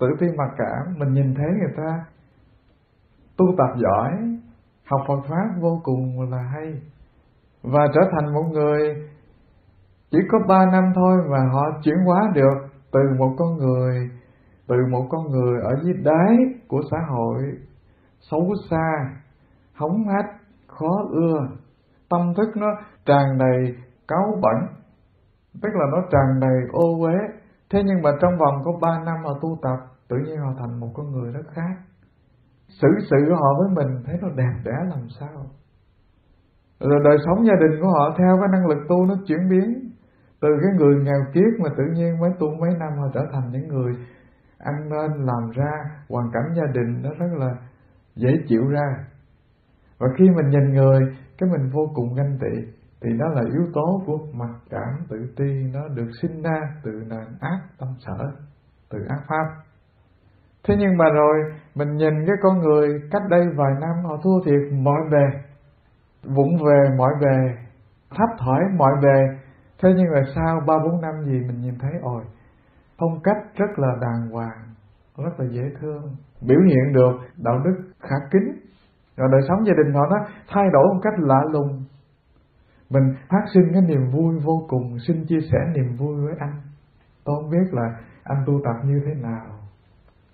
tự ti mặc cảm mình nhìn thấy người ta tu tập giỏi, học Phật pháp vô cùng là hay, và trở thành một người chỉ có ba năm thôi mà họ chuyển hóa được từ một con người, từ một con người ở dưới đáy của xã hội, xấu xa hống hách, khó ưa. Tâm thức nó tràn đầy cáu bẩn, tức là nó tràn đầy ô uế thế nhưng mà trong vòng có ba năm họ tu tập, tự nhiên họ thành một con người rất khác. Xử sự họ với mình, thấy nó đẹp đẽ làm sao? Rồi đời sống gia đình của họ theo cái năng lực tu nó chuyển biến. Từ cái người nghèo kiết mà tự nhiên mới tu mấy năm họ trở thành những người ăn nên, làm ra, hoàn cảnh gia đình nó rất là dễ chịu ra. Và khi mình nhìn người, cái mình vô cùng ganh tị thì đó là yếu tố của mặc cảm tự ti, nó được sinh ra từ nền ác tâm sở, từ ác pháp. Thế nhưng mà rồi, mình nhìn cái con người cách đây vài năm, họ thua thiệt, mọi bề vụng về, mọi bề, thấp thỏi, mọi bề. Thế nhưng mà sau ba bốn năm gì mình nhìn thấy, ôi, phong cách rất là đàng hoàng, rất là dễ thương, biểu hiện được đạo đức khả kính. Rồi đời sống gia đình họ nó thay đổi một cách lạ lùng mình phát sinh cái niềm vui vô cùng. Xin chia sẻ niềm vui với anh. Tôi không biết là anh tu tập như thế nào.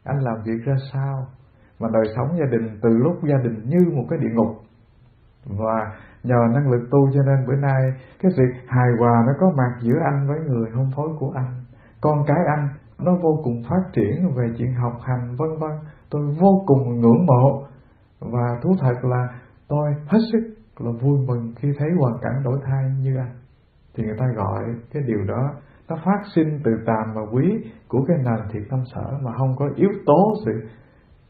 Anh làm việc ra sao. Mà đời sống gia đình, từ lúc gia đình như một cái địa ngục. Và nhờ năng lực tu cho nên bữa nay cái sự hài hòa nó có mặt giữa anh với người hôn phối của anh. Con cái anh nó vô cùng phát triển về chuyện học hành, vân vân. Tôi vô cùng ngưỡng mộ. Và thú thật là tôi hết sức là vui mừng khi thấy hoàn cảnh đổi thay như anh. Thì người ta gọi cái điều đó, nó phát sinh từ tàm và quý của cái nền thiệt tâm sở mà không có yếu tố sự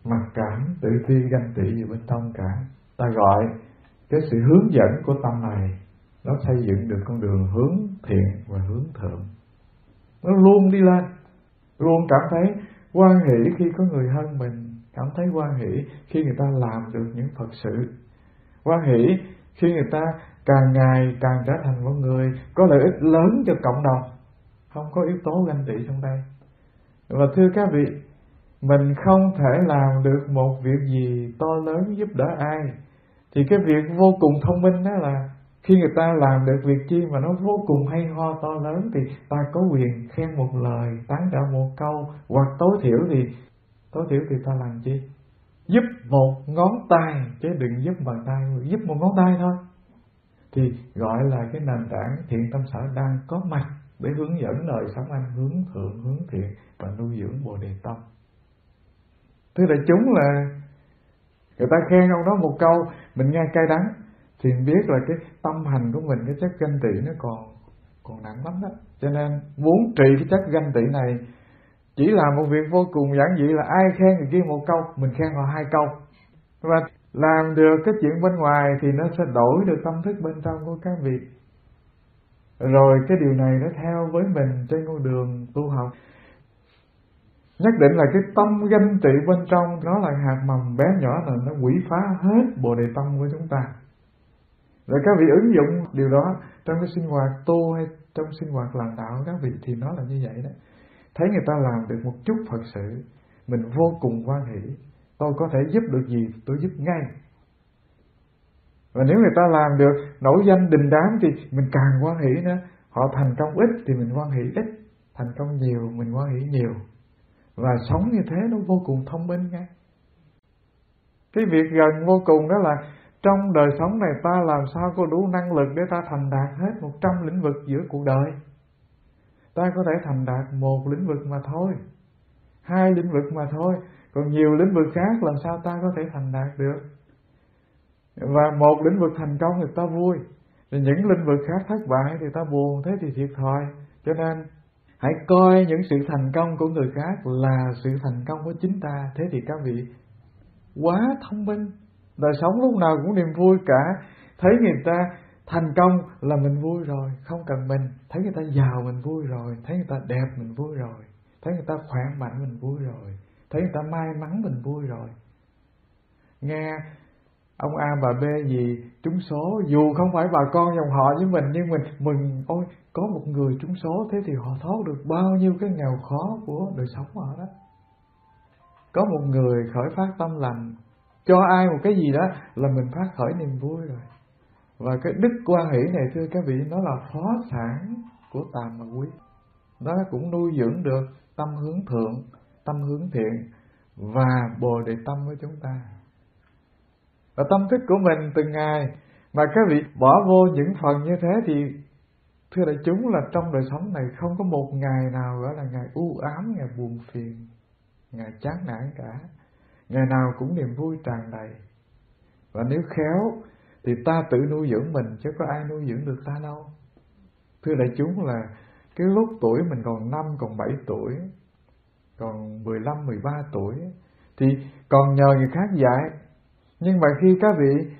mặc cảm, tự ti, ganh tị gì bên trong cả. Ta gọi cái sự hướng dẫn của tâm này, nó xây dựng được con đường hướng thiện và hướng thượng. Nó luôn đi lên, luôn cảm thấy quan hỷ khi có người hơn mình, cảm thấy quan hỷ khi người ta làm được những phật sự. Quan hỷ khi người ta càng ngày càng trở thành một người có lợi ích lớn cho cộng đồng, không có yếu tố ganh tị trong đây. Và thưa các vị, mình không thể làm được một việc gì to lớn giúp đỡ ai. Thì cái việc vô cùng thông minh đó là khi người ta làm được việc chi mà nó vô cùng hay ho to lớn thì ta có quyền khen một lời, tán trả một câu hoặc tối thiểu thì, tối thiểu thì ta làm chi? Giúp một ngón tay, chứ đừng giúp bàn tay. Giúp một ngón tay thôi. Thì gọi là cái nền tảng thiện tâm sở đang có mặt để hướng dẫn đời sống anh, hướng thượng, hướng thiện và nuôi dưỡng bồ đề tâm. Thế là chúng là, người ta khen ông đó một câu, mình nghe cay đắng, thì mình biết là cái tâm hành của mình, cái chất ganh tị nó còn còn nặng lắm đó. Cho nên muốn trị cái chất ganh tị này chỉ là một việc vô cùng giản dị là ai khen người kia một câu, mình khen họ hai câu. Và làm được cái chuyện bên ngoài thì nó sẽ đổi được tâm thức bên trong của các vị. Rồi cái điều này nó theo với mình trên con đường tu học. Nhất định là cái tâm ganh tị bên trong nó là hạt mầm bé nhỏ là nó quỷ phá hết bồ đề tâm của chúng ta. Rồi các vị ứng dụng điều đó trong cái sinh hoạt tu hay trong sinh hoạt làm đạo các vị thì nó là như vậy đó thấy người ta làm được một chút Phật sự, mình vô cùng quan hỷ. Tôi có thể giúp được gì, tôi giúp ngay. Và nếu người ta làm được nổi danh đình đám thì mình càng quan hỷ nữa. Họ thành công ít thì mình quan hỷ ít, thành công nhiều mình quan hỷ nhiều. Và sống như thế nó vô cùng thông minh ngay. Cái việc gần vô cùng đó là trong đời sống này ta làm sao có đủ năng lực để ta thành đạt hết một trăm lĩnh vực giữa cuộc đời ta có thể thành đạt một lĩnh vực mà thôi, hai lĩnh vực mà thôi, còn nhiều lĩnh vực khác làm sao ta có thể thành đạt được? Và một lĩnh vực thành công thì ta vui thì những lĩnh vực khác thất bại thì ta buồn, thế thì thiệt thòi. Cho nên, hãy coi những sự thành công của người khác là sự thành công của chính ta. Thế thì các vị, quá thông minh, đời sống lúc nào cũng niềm vui cả. Thấy người ta thành công là mình vui rồi, không cần mình. Thấy người ta giàu mình vui rồi, thấy người ta đẹp mình vui rồi, thấy người ta khỏe mạnh mình vui rồi, thấy người ta may mắn mình vui rồi. Nghe ông A bà B gì, trúng số, dù không phải bà con dòng họ với mình, nhưng mình mừng ôi, có một người trúng số thế thì họ thoát được bao nhiêu cái nghèo khó của đời sống họ đó. Có một người khởi phát tâm lành, cho ai một cái gì đó là mình phát khởi niềm vui rồi và cái đức quan hỷ này, thưa các vị, nó là phó sản của tàm mà quý. Nó cũng nuôi dưỡng được tâm hướng thượng, tâm hướng thiện và bồ đề tâm với chúng ta. Và tâm thức của mình từng ngày mà các vị bỏ vô những phần như thế thì, thưa đại chúng, là trong đời sống này không có một ngày nào gọi là ngày u ám, ngày buồn phiền, ngày chán nản cả. Ngày nào cũng niềm vui tràn đầy. Và nếu khéo thì ta tự nuôi dưỡng mình chứ có ai nuôi dưỡng được ta đâu. Thưa đại chúng là cái lúc tuổi mình còn năm còn bảy tuổi còn 15, 13 tuổi thì còn nhờ người khác dạy. Nhưng mà khi các vị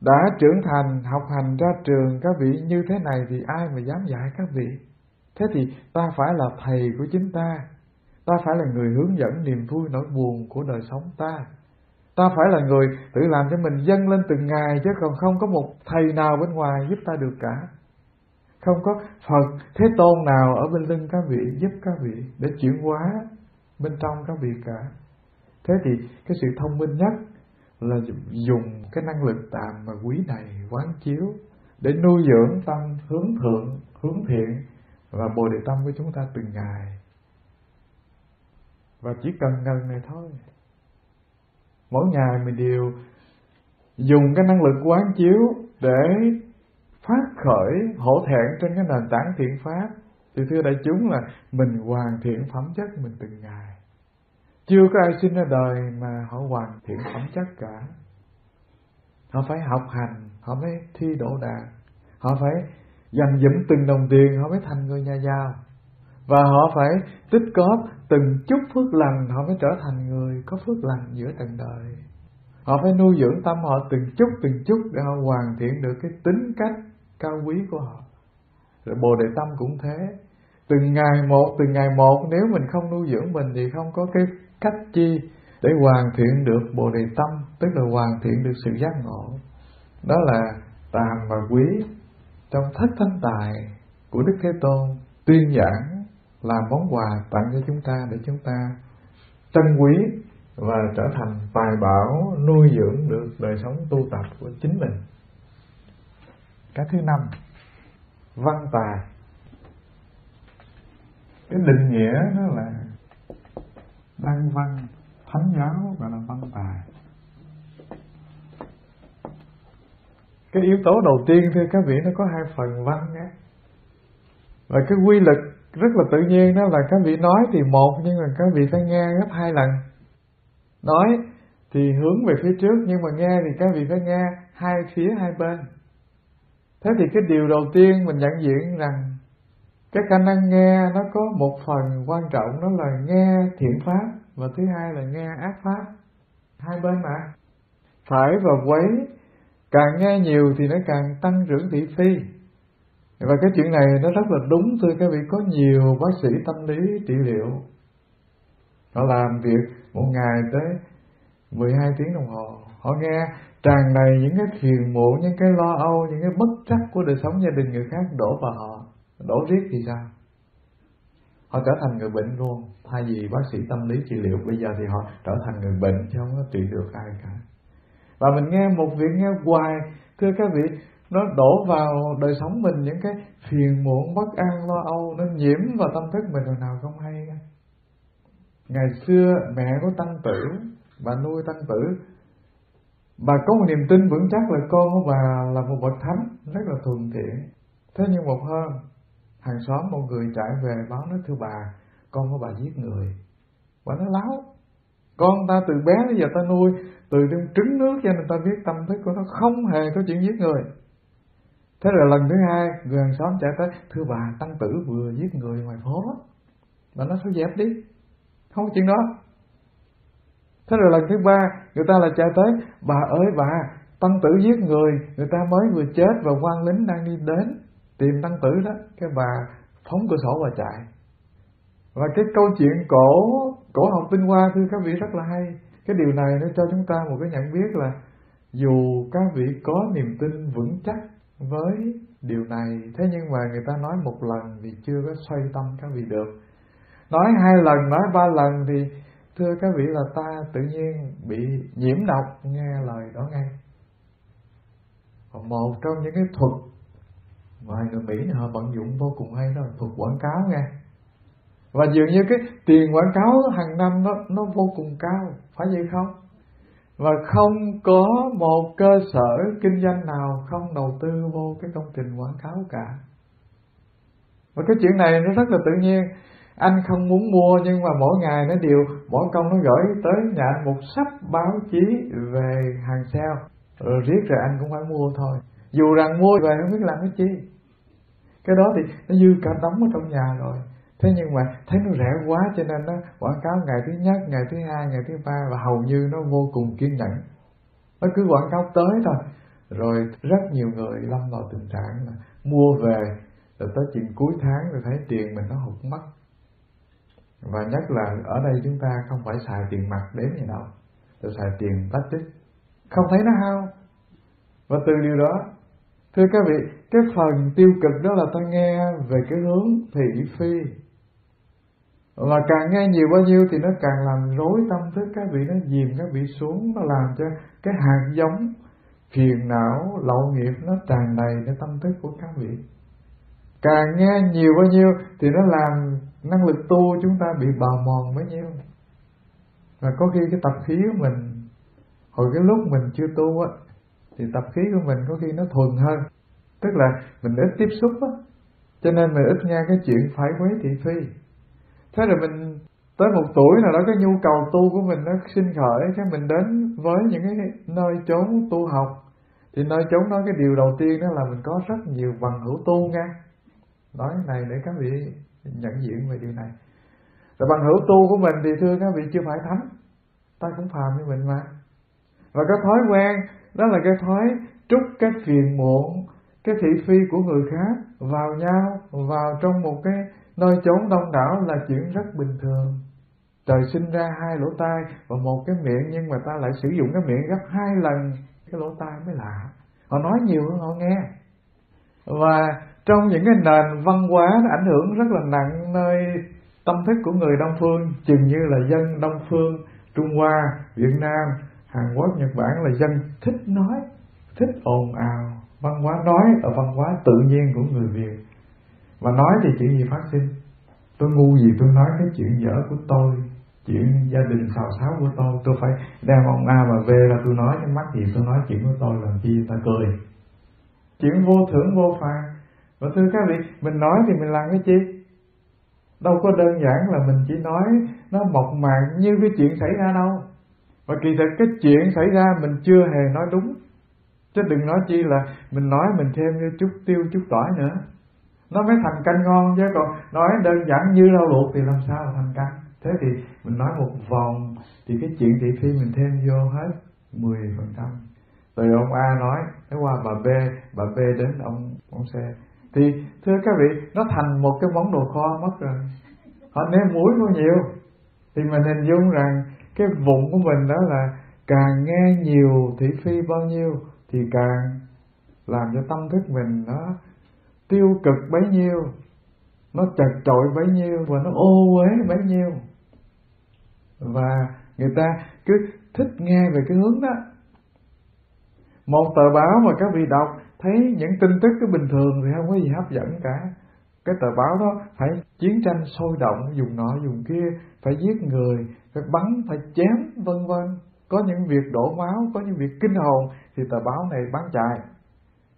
đã trưởng thành học hành ra trường các vị như thế này thì ai mà dám dạy các vị? Thế thì ta phải là thầy của chính ta. Ta phải là người hướng dẫn niềm vui nỗi buồn của đời sống ta ta phải là người tự làm cho mình dâng lên từng ngày, chứ còn không có một thầy nào bên ngoài giúp ta được cả. Không có phật thế tôn nào ở bên lưng các vị giúp các vị để chuyển hóa bên trong các vị cả. Thế thì cái sự thông minh nhất là dùng cái năng lực tạm mà quý này quán chiếu để nuôi dưỡng tâm hướng thượng, hướng thiện và bồ đề tâm của chúng ta từng ngày. Và chỉ cần ngần này thôi mỗi ngày mình đều dùng cái năng lực quán chiếu để phát khởi hổ thẹn trên cái nền tảng thiện pháp. Thì thưa đại chúng là mình hoàn thiện phẩm chất mình từng ngày. Chưa có ai sinh ra đời mà họ hoàn thiện phẩm chất cả. Họ phải học hành, họ mới thi đỗ đạt. Họ phải dành dụm từng đồng tiền, họ mới thành người nhà giàu. Và họ phải tích góp từng chút phước lành họ mới trở thành người có phước lành giữa từng đời. Họ phải nuôi dưỡng tâm họ từng chút từng chút để họ hoàn thiện được cái tính cách cao quý của họ. Rồi bồ đề tâm cũng thế. Từng ngày một, từng ngày một, nếu mình không nuôi dưỡng mình thì không có cái cách chi để hoàn thiện được bồ đề tâm, tức là hoàn thiện được sự giác ngộ. Đó là tàm và quý trong thất thanh tài của đức thế tôn, tuyên giảng là món quà tặng cho chúng ta để chúng ta trân quý và trở thành tài bảo nuôi dưỡng được đời sống tu tập của chính mình. Cái thứ năm, văn tài cái định nghĩa đó là đăng văn thánh giáo gọi là văn tài cái yếu tố đầu tiên thưa các vị, nó có hai phần văn nhé. Và cái quy lực rất là tự nhiên đó là các vị nói thì một, nhưng mà các vị phải nghe gấp hai lần. Nói thì hướng về phía trước, nhưng mà nghe thì các vị phải nghe hai phía hai bên. Thế thì cái điều đầu tiên mình nhận diện rằng cái khả năng nghe nó có một phần quan trọng, đó là nghe thiện pháp, và thứ hai là nghe ác pháp. Hai bên mà. Phải và quấy, càng nghe nhiều thì nó càng tăng trưởng thị phi và cái chuyện này nó rất là đúng, thưa các vị, có nhiều bác sĩ tâm lý trị liệu. Họ làm việc một ngày tới 12 tiếng đồng hồ. Họ nghe tràn đầy những cái phiền muộn, những cái lo âu, những cái bất trắc của đời sống gia đình người khác đổ vào họ. Đổ riết thì sao? Họ trở thành người bệnh luôn. Thay vì bác sĩ tâm lý trị liệu, bây giờ thì họ trở thành người bệnh chứ không có trị được ai cả. Và mình nghe một việc nghe hoài, thưa các vị nó đổ vào đời sống mình những cái phiền muộn, bất an, lo âu. Nó nhiễm vào tâm thức mình rồi nào không hay. Ngày xưa, mẹ có tăng tử, bà nuôi tăng tử, bà có một niềm tin vững chắc là con của bà là một bậc thánh, rất là thuần thiện thế nhưng một hôm, hàng xóm một người chạy về báo nói, thưa bà, con của bà giết người. Bà nói, láo, con ta từ bé đến giờ ta nuôi, từ trong trứng nước cho nên ta biết tâm thức của nó không hề có chuyện giết người thế rồi lần thứ hai người hàng xóm chạy tới, thưa bà, tăng tử vừa giết người ngoài phố bà nói, thôi dẹp đi, không có chuyện đó. Thế rồi lần thứ ba, người ta lại chạy tới, bà ơi bà, tăng tử giết người người ta mới vừa chết và quan lính đang đi đến tìm tăng tử đó. Cái bà phóng cửa sổ và chạy. Và cái câu chuyện cổ cổ học tinh hoa, thưa các vị, rất là hay. Cái điều này nó cho chúng ta một cái nhận biết là dù các vị có niềm tin vững chắc với điều này, thế nhưng mà người ta nói một lần thì chưa có xoay tâm các vị được. Nói hai lần, nói ba lần thì, thưa các vị là ta tự nhiên bị nhiễm độc, nghe lời đó ngay. Một trong những cái thuật mà người Mỹ họ vận dụng vô cùng hay đó là thuật quảng cáo nghe. Và dường như cái tiền quảng cáo hàng năm nó nó vô cùng cao, phải vậy không? Và không có một cơ sở kinh doanh nào không đầu tư vô cái công trình quảng cáo cả. Và cái chuyện này nó rất là tự nhiên. Anh không muốn mua, nhưng mà mỗi ngày nó đều, mỗi công nó gửi tới nhà anh một sắp báo chí về hàng sale. Rồi riết rồi anh cũng phải mua thôi. Dù rằng mua về không biết làm cái chi. Cái đó thì nó dư cả đóng ở trong nhà rồi thế nhưng mà thấy nó rẻ quá cho nên nó quảng cáo ngày thứ nhất, ngày thứ hai, ngày thứ ba và hầu như nó vô cùng kiên nhẫn. Nó cứ quảng cáo tới thôi. Rồi rất nhiều người lâm vào tình trạng là mua về, rồi tới chuyện cuối tháng rồi thấy tiền mình nó hụt mất. Và nhất là ở đây chúng ta không phải xài tiền mặt đến gì đâu. Tôi xài tiền plastic. Tích không thấy nó hao. Và từ điều đó, thưa các vị, cái phần tiêu cực đó là ta nghe về cái hướng thị phi là càng nghe nhiều bao nhiêu thì nó càng làm rối tâm thức, các vị nó dìm các vị xuống, nó làm cho cái hạt giống phiền não, lậu nghiệp nó tràn đầy cái tâm thức của các vị. Càng nghe nhiều bao nhiêu thì nó làm năng lực tu chúng ta bị bào mòn bấy nhiêu. Và có khi cái tập khí của mình, hồi cái lúc mình chưa tu á, thì tập khí của mình có khi nó thuần hơn. Tức là mình ít tiếp xúc á, cho nên mình ít nghe cái chuyện phải quấy thị phi thế rồi mình tới một tuổi nào đó, cái nhu cầu tu của mình nó sinh khởi, cái mình đến với những cái nơi chốn tu học. Thì nơi chốn đó, cái điều đầu tiên đó là mình có rất nhiều bằng hữu tu nha. Nói này để các vị nhận diện về điều này. Rồi bằng hữu tu của mình thì thưa các vị chưa phải thánh, ta cũng phàm như mình mà. Và cái thói quen, đó là cái thói trút cái phiền muộn, cái thị phi của người khác vào nhau, vào trong một cái nơi chốn đông đảo là chuyện rất bình thường. Trời sinh ra hai lỗ tai và một cái miệng, nhưng mà ta lại sử dụng cái miệng gấp hai lần, cái lỗ tai mới lạ. Họ nói nhiều hơn họ nghe. Và trong những cái nền văn hóa nó ảnh hưởng rất là nặng nơi tâm thức của người đông phương, chừng như là dân đông phương, trung hoa, việt nam, hàn quốc, nhật bản là dân thích nói, thích ồn ào. Văn hóa nói ở văn hóa tự nhiên của người việt và nói thì chuyện gì phát sinh? Tôi ngu gì tôi nói cái chuyện dở của tôi, chuyện gia đình xào xáo của tôi. Tôi phải đem ông A và b ra tôi nói, cái mắt gì tôi nói chuyện của tôi, làm chi ta cười. Chuyện vô thưởng vô phạt. Và thưa các vị, mình nói thì mình làm cái chi? Đâu có đơn giản là mình chỉ nói nó mộc mạc như cái chuyện xảy ra đâu. Và kỳ thực cái chuyện xảy ra mình chưa hề nói đúng. Chứ đừng nói chi là mình nói mình thêm như chút tiêu, chút tỏi nữa nó mới thành canh ngon chứ. Còn nói đơn giản như rau luộc thì làm sao thành canh? Thế thì mình nói một vòng thì cái chuyện thị phi mình thêm vô hết 10 phần trăm. Rồi ông A nói nói qua bà B bà B đến ông ông C. Thì, thưa các vị, nó thành một cái món đồ kho mất rồi. Họ nêm muối bao nhiêu thì mình hình dung rằng cái vùng của mình đó là càng nghe nhiều thị phi bao nhiêu thì càng làm cho tâm thức mình nó tiêu cực bấy nhiêu, nó chật chội bấy nhiêu và nó ô uế bấy nhiêu. Và người ta cứ thích nghe về cái hướng đó. Một tờ báo mà các vị đọc, thấy những tin tức cái bình thường thì không có gì hấp dẫn cả. Cái tờ báo đó phải chiến tranh sôi động, dùng nọ dùng kia, phải giết người, phải bắn, phải chém, vân vân. Có những việc đổ máu, có những việc kinh hồn, thì tờ báo này bán chạy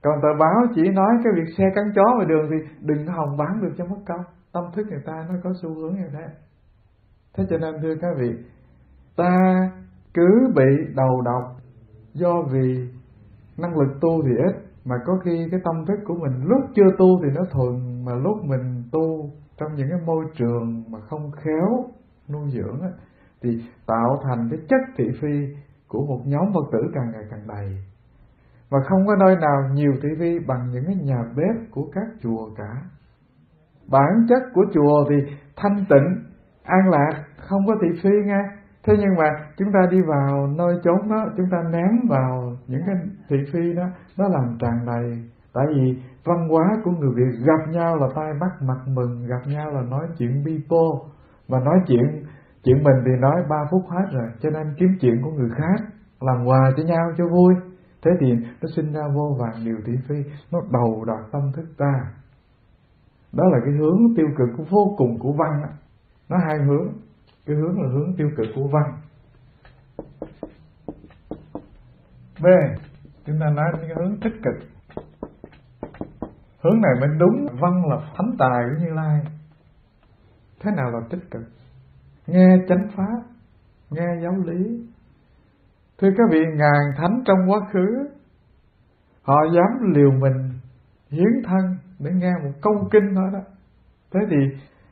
còn tờ báo chỉ nói cái việc xe cắn chó ngoài đường thì đừng hòng bán được cho mất công. Tâm thức người ta nó có xu hướng như thế. Thế cho nên thưa các vị ta cứ bị đầu độc do vì năng lực tu thì ít mà có khi cái tâm thức của mình lúc chưa tu thì nó thuần mà lúc mình tu trong những cái môi trường mà không khéo nuôi dưỡng á, thì tạo thành cái chất thị phi của một nhóm phật tử càng ngày càng đầy và không có nơi nào nhiều thị phi bằng những cái nhà bếp của các chùa cả. Bản chất của chùa thì thanh tịnh, an lạc, không có thị phi nghe thế nhưng mà chúng ta đi vào nơi chốn đó, chúng ta ném vào những cái thị phi đó, nó làm tràn đầy. Tại vì văn hóa của người việt gặp nhau là tay bắt mặt mừng, gặp nhau là nói chuyện bi bô. Mà nói chuyện chuyện mình thì nói ba phút hết rồi, cho nên kiếm chuyện của người khác làm quà cho nhau cho vui thế thì nó sinh ra vô vàng điều thị phi, nó đầu đoạt tâm thức ta. Đó là cái hướng tiêu cực của vô cùng của văn đó. nó hai hướng. Cái hướng là hướng tiêu cực của văn. B, chúng ta nói cái hướng tích cực. Hướng này mới đúng, văn là thánh tài của như lai. Thế nào là tích cực? Nghe chánh pháp, nghe giáo lý thưa các vị, ngàn thánh trong quá khứ, họ dám liều mình, hiến thân để nghe một câu kinh thôi đó. Thế thì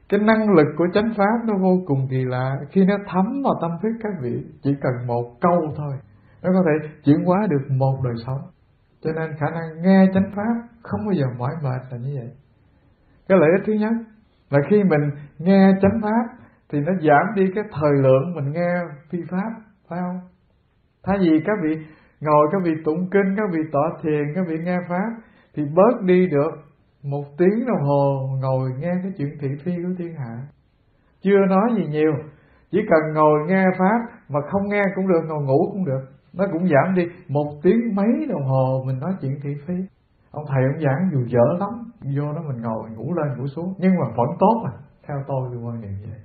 cái năng lực của chánh pháp nó vô cùng kỳ lạ. Khi nó thấm vào tâm thức các vị, chỉ cần một câu thôi, nó có thể chuyển hóa được một đời sống. Cho nên khả năng nghe chánh pháp không bao giờ mỏi mệt là như vậy. Cái lợi ích thứ nhất là khi mình nghe chánh pháp thì nó giảm đi cái thời lượng mình nghe phi pháp, phải không? Thay vì các vị ngồi, các vị tụng kinh, các vị tọa thiền, các vị nghe pháp, thì bớt đi được một tiếng đồng hồ ngồi nghe cái chuyện thị phi của thiên hạ. Chưa nói gì nhiều, chỉ cần ngồi nghe pháp mà không nghe cũng được, ngồi ngủ cũng được. Nó cũng giảm đi một tiếng mấy đồng hồ mình nói chuyện thị phi. Ông thầy, ông giảng dù dở lắm, vô đó mình ngồi ngủ lên ngủ xuống. Nhưng mà vẫn tốt à theo tôi thì quan niệm vậy.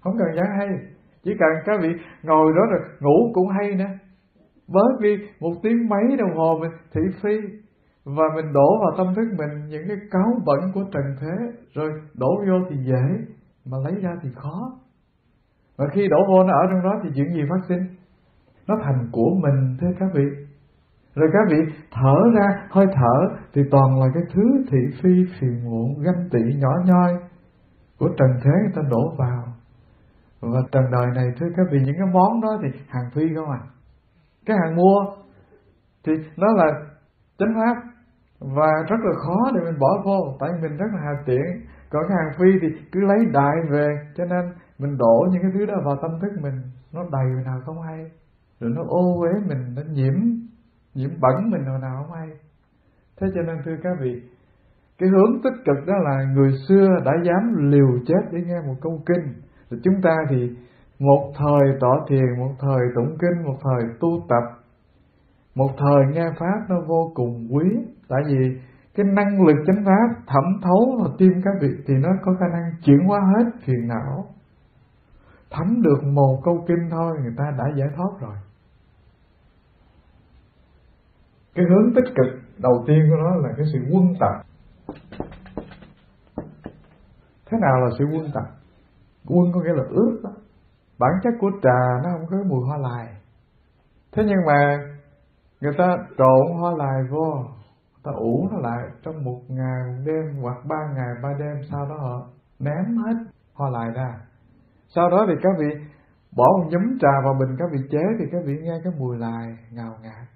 Không cần giảng hay, chỉ cần các vị ngồi đó rồi ngủ cũng hay nữa bớt đi một tiếng mấy đồng hồ mình thị phi và mình đổ vào tâm thức mình những cái cáo bẩn của trần thế. Rồi đổ vô thì dễ, mà lấy ra thì khó. Và khi đổ vô nó ở trong đó thì chuyện gì phát sinh? Nó thành của mình, thưa các vị. Rồi các vị thở ra, hơi thở thì toàn là cái thứ thị phi phiền muộn, ganh tị, nhỏ nhoi của trần thế người ta đổ vào. Và trần đời này, thưa các vị, những cái món đó thì hàng phi không à? Cái hàng mua thì nó là chánh pháp. Và rất là khó để mình bỏ vô, tại mình rất là hà tiện. Còn cái hàng phi thì cứ lấy đại về, cho nên mình đổ những cái thứ đó vào tâm thức mình. Nó đầy hồi nào không hay. Rồi nó ô uế mình, nó nhiễm nhiễm bẩn mình hồi nào không hay. Thế cho nên, thưa các vị, cái hướng tích cực đó là người xưa đã dám liều chết để nghe một câu kinh. Rồi chúng ta thì một thời tỏ thiền, một thời tụng kinh, một thời tu tập. Một thời nghe pháp nó vô cùng quý. Tại vì cái năng lực chánh pháp thẩm thấu vào tim các vị thì nó có khả năng chuyển hóa hết phiền não. Thấm được một câu kinh thôi, người ta đã giải thoát rồi. Cái hướng tích cực đầu tiên của nó là cái sự quân tập. Thế nào là sự quân tập? Quân có nghĩa là ướt đó bản chất của trà nó không có mùi hoa lại. Thế nhưng mà người ta trộn hoa lại vô, người ta ủ nó lại trong một ngày, một đêm hoặc ba ngày, ba đêm, sau đó họ ném hết hoa lại ra. Sau đó thì các vị bỏ một nhúm trà vào bình, các vị chế thì các vị nghe cái mùi lại ngào ngạt.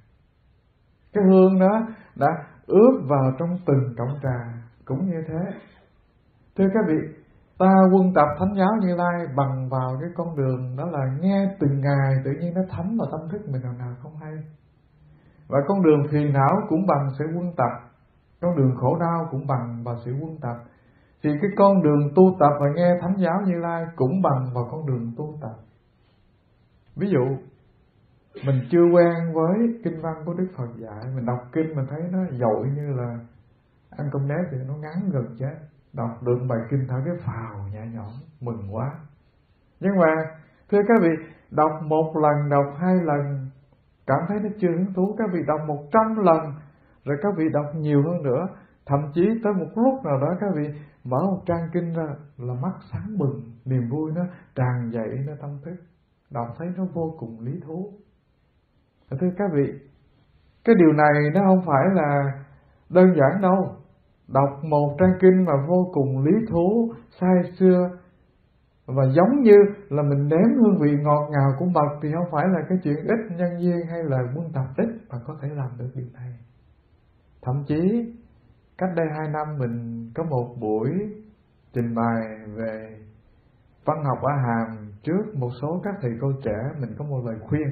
Cái hương đó đã ướp vào trong từng cọng trà, cũng như thế. Thưa các vị ta quân tập thánh giáo như lai bằng vào cái con đường đó là nghe từng ngày, tự nhiên nó thấm vào tâm thức mình, nào nào, không hay. Và con đường phiền não cũng bằng sự quân tập. Con đường khổ đau cũng bằng vào sự quân tập. Thì cái con đường tu tập và nghe thánh giáo như lai cũng bằng vào con đường tu tập. Ví dụ, mình chưa quen với kinh văn của đức phật dạy, mình đọc kinh mình thấy nó dội như là ăn cơm nếp thì nó ngắn gần chết đọc được bài kinh thở cái phào nhẹ nhõm, mừng quá. Nhưng mà, thưa các vị, đọc một lần, đọc hai lần, cảm thấy nó chưa hứng thú, các vị đọc một trăm lần, rồi các vị đọc nhiều hơn nữa. Thậm chí tới một lúc nào đó các vị mở một trang kinh ra là mắt sáng bừng, niềm vui nó tràn dậy nó tâm thức, đọc thấy nó vô cùng lý thú. Thưa các vị, cái điều này nó không phải là đơn giản đâu đọc một trang kinh mà vô cùng lý thú, say xưa. Và giống như là mình nếm hương vị ngọt ngào của mật thì không phải là cái chuyện ít nhân duyên hay là quân tập ít mà có thể làm được điều này. Thậm chí, cách đây hai năm mình có một buổi trình bày về văn học ở Hàm trước một số các thầy cô trẻ, mình có một lời khuyên.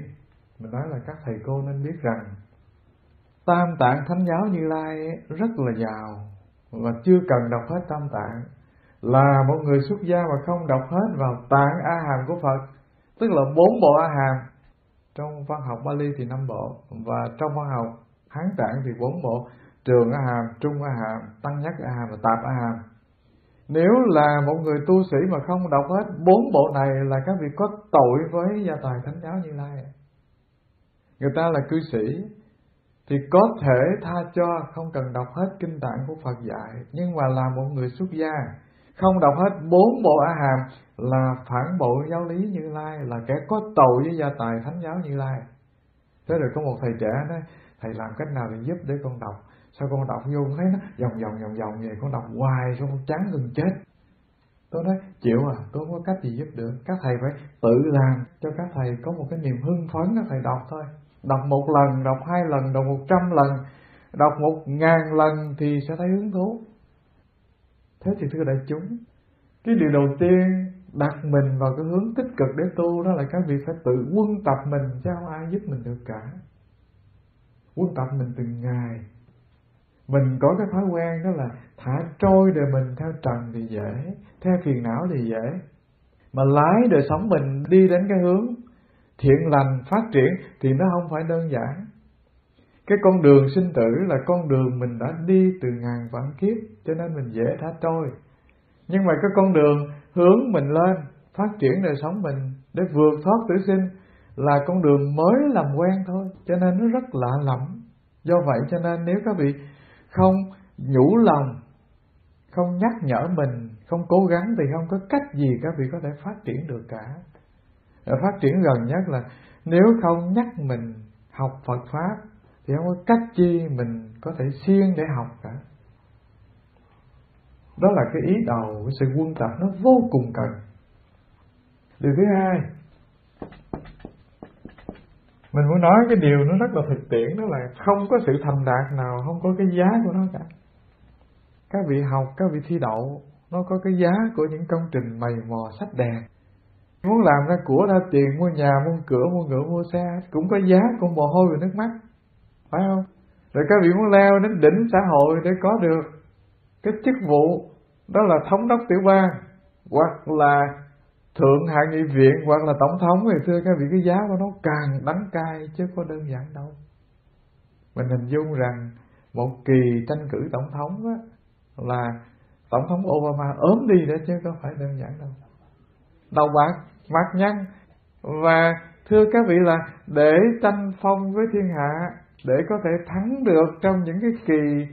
Mình nói là các thầy cô nên biết rằng, tam tạng thánh giáo như lai rất là giàu mà chưa cần đọc hết tam tạng. Là một người xuất gia mà không đọc hết vào tạng a hàm của phật, tức là bốn bộ a hàm trong văn học Bali thì năm bộ, và trong văn học Hán Tạng thì bốn bộ, trường a hàm trung a hàm tăng nhất a hàm và tạp a hàm nếu là một người tu sĩ mà không đọc hết bốn bộ này là các vị có tội với gia tài thánh giáo như lai. Người ta là cư sĩ thì có thể tha cho, không cần đọc hết kinh tạng của Phật dạy, nhưng mà là một người xuất gia. Không đọc hết bốn bộ a hàm là phản bội giáo lý như lai, là kẻ có tội với gia tài thánh giáo như lai. Thế rồi có một thầy trẻ nói, thầy làm cách nào để giúp để con đọc? Sao con đọc vô thấy nó vòng vòng vòng vòng vậy con đọc hoài xong con chán gần chết. Tôi nói, chịu à tôi không có cách gì giúp được. Các thầy phải tự làm cho các thầy có một cái niềm hưng phấn các thầy đọc thôi đọc một lần, đọc hai lần, đọc một trăm lần, đọc một ngàn lần thì sẽ thấy hứng thú. Thế thì thưa đại chúng, cái điều đầu tiên đặt mình vào cái hướng tích cực để tu đó là các vị phải tự quân tập mình chứ không ai giúp mình được cả. Quân tập mình từng ngày. Mình có cái thói quen đó là thả trôi đời mình theo trần thì dễ, theo phiền não thì dễ. Mà lái đời sống mình đi đến cái hướng thiện lành phát triển thì nó không phải đơn giản. Cái con đường sinh tử là con đường mình đã đi từ ngàn vạn kiếp, cho nên mình dễ thả trôi nhưng mà cái con đường hướng mình lên, phát triển đời sống mình để vượt thoát tử sinh là con đường mới làm quen thôi, cho nên nó rất lạ lẫm. Do vậy cho nên nếu các vị không nhủ lòng, không nhắc nhở mình, không cố gắng thì không có cách gì các vị có thể phát triển được cả phát triển gần nhất là nếu không nhắc mình học Phật pháp thì không có cách chi mình có thể siêng để học cả. Đó là cái ý đầu cái sự quân tập nó vô cùng cần. Điều thứ hai, mình muốn nói cái điều nó rất là thực tiễn, đó là không có sự thành đạt nào, không có cái giá của nó cả. Các vị học, các vị thi đậu, nó có cái giá của những công trình mày mò, sách đèn muốn làm ra của ra tiền mua nhà mua cửa mua ngựa mua xe cũng có giá cũng mồ hôi và nước mắt. Phải không? Rồi các vị muốn leo đến đỉnh xã hội để có được cái chức vụ đó là thống đốc tiểu bang hoặc là thượng hạ nghị viện hoặc là tổng thống. Thì thưa các vị cái giá của nó càng đắng cay chứ có đơn giản đâu. Mình hình dung rằng một kỳ tranh cử tổng thống á, là tổng thống Obama ốm đi đó chứ có phải đơn giản đâu đầu bạc mặt nhăn. Và thưa các vị là để tranh phong với thiên hạ để có thể thắng được trong những cái kỳ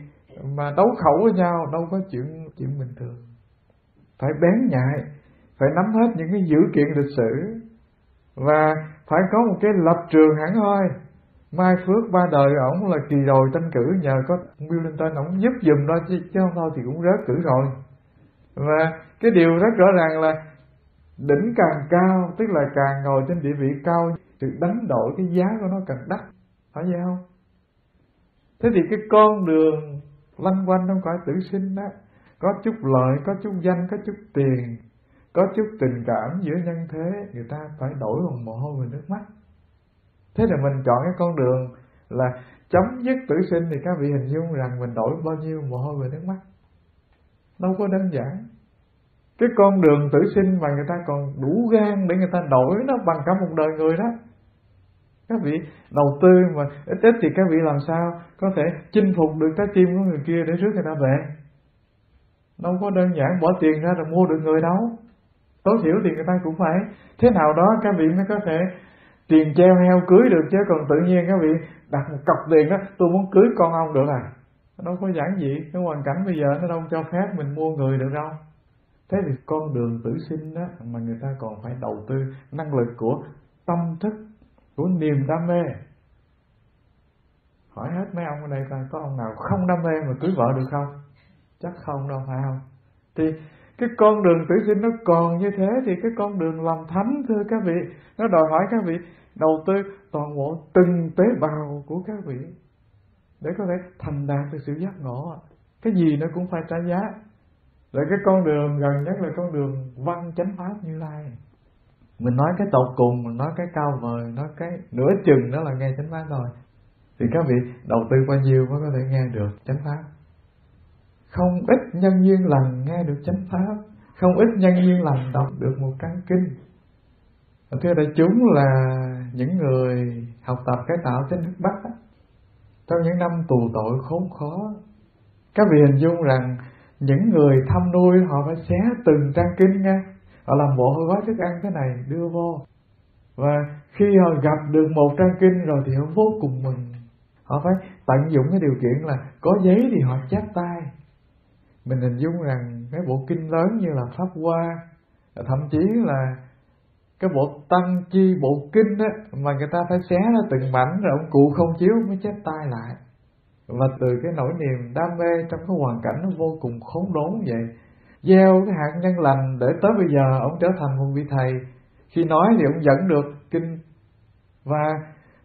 mà đấu khẩu với nhau đâu có chuyện chuyện bình thường. Phải bén nhạy phải nắm hết những cái dữ kiện lịch sử. Và phải có một cái lập trường hẳn hoi. Mai phước ba đời ổng là kỳ rồi tranh cử nhờ có Bill Clinton ổng giúp dùm đó chứ, chứ không thôi thì cũng rớt cử rồi. Và cái điều rất rõ ràng là đỉnh càng cao, tức là càng ngồi trên địa vị cao, sự đánh đổi cái giá của nó càng đắt. Phải vậy không? Thế thì cái con đường lăn quanh trong cõi tử sinh đó. Có chút lợi, có chút danh, có chút tiền, có chút tình cảm giữa nhân thế, người ta phải đổi bằng mồ hôi và nước mắt. Thế là mình chọn cái con đường là chấm dứt tử sinh thì các vị hình dung rằng mình đổi bao nhiêu mồ hôi và nước mắt. Đâu có đơn giản cái con đường tử sinh mà người ta còn đủ gan để người ta đổi nó bằng cả một đời người đó. Các vị đầu tư mà ít ít thì các vị làm sao có thể chinh phục được trái tim của người kia để rước người ta về? Đâu có đơn giản bỏ tiền ra rồi mua được người đâu. Tối thiểu thì người ta cũng phải thế nào đó các vị mới có thể tiền treo heo cưới được, chứ còn tự nhiên các vị đặt một cọc tiền đó, tôi muốn cưới con ông được à? Đâu có giản dị, cái hoàn cảnh bây giờ nó đâu cho phép mình mua người được đâu thế thì con đường tử sinh đó mà người ta còn phải đầu tư năng lực của tâm thức, của niềm đam mê. Hỏi hết mấy ông ở đây coi, có ông nào không đam mê mà cưới vợ được không? Chắc không đâu, phải không? Thì cái con đường tử sinh nó còn như thế thì cái con đường làm thánh, thưa các vị, nó đòi hỏi các vị đầu tư toàn bộ từng tế bào của các vị để có thể thành đạt được sự giác ngộ. Cái gì nó cũng phải trả giá rồi cái con đường, gần nhất là con đường văn chánh pháp như lai. Mình nói cái tột cùng, mình nói cái cao vời nói cái nửa chừng đó là nghe chánh pháp thôi. Thì các vị đầu tư bao nhiêu mới có thể nghe được chánh pháp? Không ít nhân duyên lành nghe được chánh pháp. Không ít nhân duyên lành đọc được một căn kinh. Thưa đại chúng là những người học tập cái tạo trên nước bắc trong những năm tù tội khốn khó, các vị hình dung rằng những người thăm nuôi họ phải xé từng trang kinh nha. Họ làm bộ gói thức ăn thế này, đưa vô. Và khi họ gặp được một trang kinh rồi thì họ vô cùng mừng. Họ phải tận dụng cái điều kiện là có giấy thì họ chép tay. Mình hình dung rằng cái bộ kinh lớn như là pháp hoa, thậm chí là cái bộ tăng chi bộ kinh á, mà người ta phải xé ra từng mảnh rồi ông cụ không chiếu mới chép tay lại và từ cái nỗi niềm đam mê trong cái hoàn cảnh nó vô cùng khốn đốn vậy, gieo cái hạt nhân lành để tới bây giờ ông trở thành một vị thầy. Khi nói thì ông dẫn được kinh và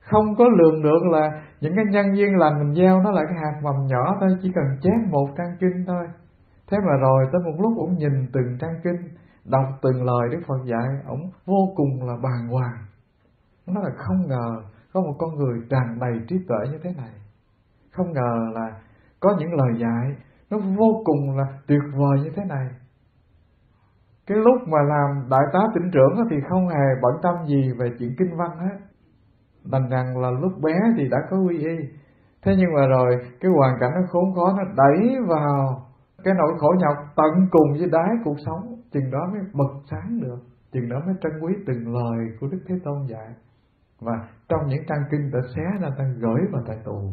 không có lường được là những cái nhân duyên lành mình gieo nó là cái hạt mầm nhỏ thôi, chỉ cần chép một trang kinh thôi. Thế mà rồi tới một lúc ông nhìn từng trang kinh, đọc từng lời đức phật dạy, ông vô cùng là bàng hoàng. Nó là không ngờ có một con người tràn đầy trí tuệ như thế này không ngờ là có những lời dạy nó vô cùng là tuyệt vời như thế này. Cái lúc mà làm đại tá tỉnh trưởng thì không hề bận tâm gì về chuyện kinh văn hết. Đành rằng là lúc bé thì đã có quy y. Thế nhưng mà rồi cái hoàn cảnh nó khốn khó nó đẩy vào cái nỗi khổ nhọc tận cùng với đáy cuộc sống. Chừng đó mới bật sáng được. Chừng đó mới trân quý từng lời của đức thế tôn dạy. Và trong những trang kinh ta xé ra, ta gửi vào tại tù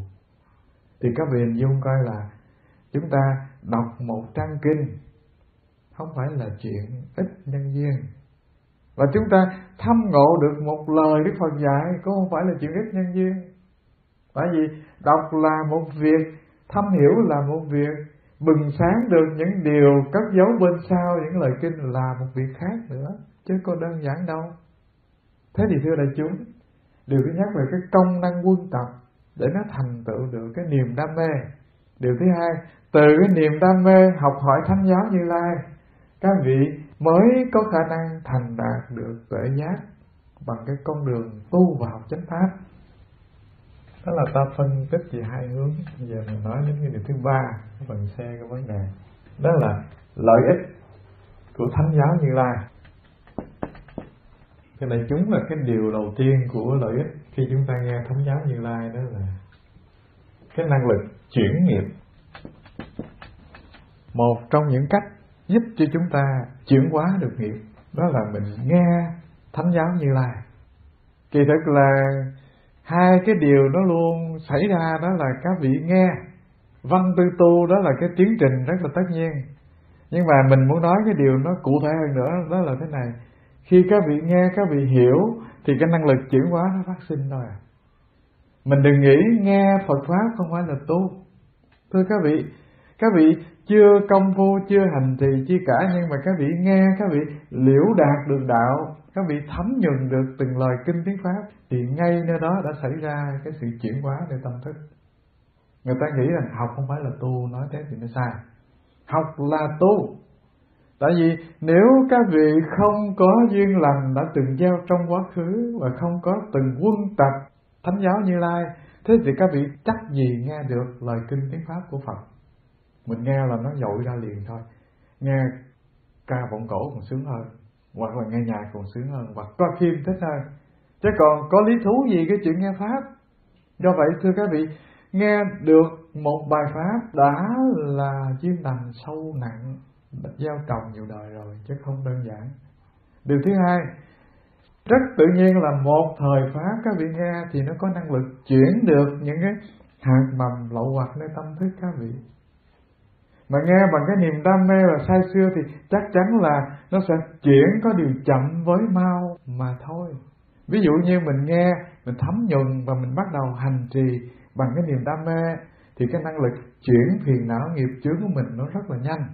thì các vị hình dung coi là chúng ta đọc một trang kinh không phải là chuyện ít nhân duyên. Và chúng ta thâm ngộ được một lời Đức Phật dạy cũng không phải là chuyện ít nhân duyên. Bởi vì đọc là một việc, thâm hiểu là một việc, bừng sáng được những điều cất giấu bên sau những lời kinh là một việc khác nữa, chứ có đơn giản đâu. Thế thì thưa đại chúng, điều thứ nhất là cái công năng quân tập để nó thành tựu được cái niềm đam mê. Điều thứ hai, từ cái niềm đam mê học hỏi thánh giáo như lai, các vị mới có khả năng thành đạt được tuệ giác bằng cái con đường tu vào chánh pháp. Đó là ta phân tích về hai hướng. Bây giờ mình nói đến cái điều thứ ba phần xe cái vấn đề. Đó là lợi ích của thánh giáo như lai. Cái này chúng là cái điều đầu tiên của lợi ích khi chúng ta nghe thánh giáo như lai đó là cái năng lực chuyển nghiệp. Một trong những cách giúp cho chúng ta chuyển hóa được nghiệp đó là mình nghe thánh giáo như lai. Kỳ thực là hai cái điều đó luôn xảy ra đó là các vị nghe văn tư tu đó là cái tiến trình rất là tất nhiên. Nhưng mà mình muốn nói cái điều nó cụ thể hơn nữa đó là thế này. Khi các vị nghe, các vị hiểu thì cái năng lực chuyển hóa nó phát sinh thôi à. Mình đừng nghĩ nghe Phật pháp không phải là tu. Thưa các vị các vị chưa công phu, chưa hành trì chi cả, nhưng mà các vị nghe, các vị liễu đạt được đạo, các vị thấm nhuần được từng lời kinh tiếng pháp, thì ngay nơi đó đã xảy ra cái sự chuyển hóa về tâm thức. Người ta nghĩ rằng học không phải là tu, nói thế thì nó sai. Học là tu tại vì nếu các vị không có duyên lành đã từng gieo trong quá khứ và không có từng quân tập thánh giáo như lai, thế thì các vị chắc gì nghe được lời kinh tiếng pháp của phật? Mình nghe là nó dội ra liền thôi. Nghe ca vọng cổ còn sướng hơn, hoặc là nghe nhạc còn sướng hơn, hoặc coi phim thích hơn chứ còn có lý thú gì cái chuyện nghe pháp? Do vậy, thưa các vị, nghe được một bài pháp đã là duyên lành sâu nặng gieo trồng nhiều đời rồi, chứ không đơn giản. Điều thứ hai, rất tự nhiên là một thời pháp, các vị nghe thì nó có năng lực chuyển được những cái hạt mầm lậu hoặc nơi tâm thức các vị. Mà nghe bằng cái niềm đam mê và say xưa thì chắc chắn là nó sẽ chuyển có điều chậm với mau mà thôi. Ví dụ như mình nghe, mình thấm nhuần và mình bắt đầu hành trì bằng cái niềm đam mê, thì cái năng lực chuyển phiền não nghiệp chướng của mình nó rất là nhanh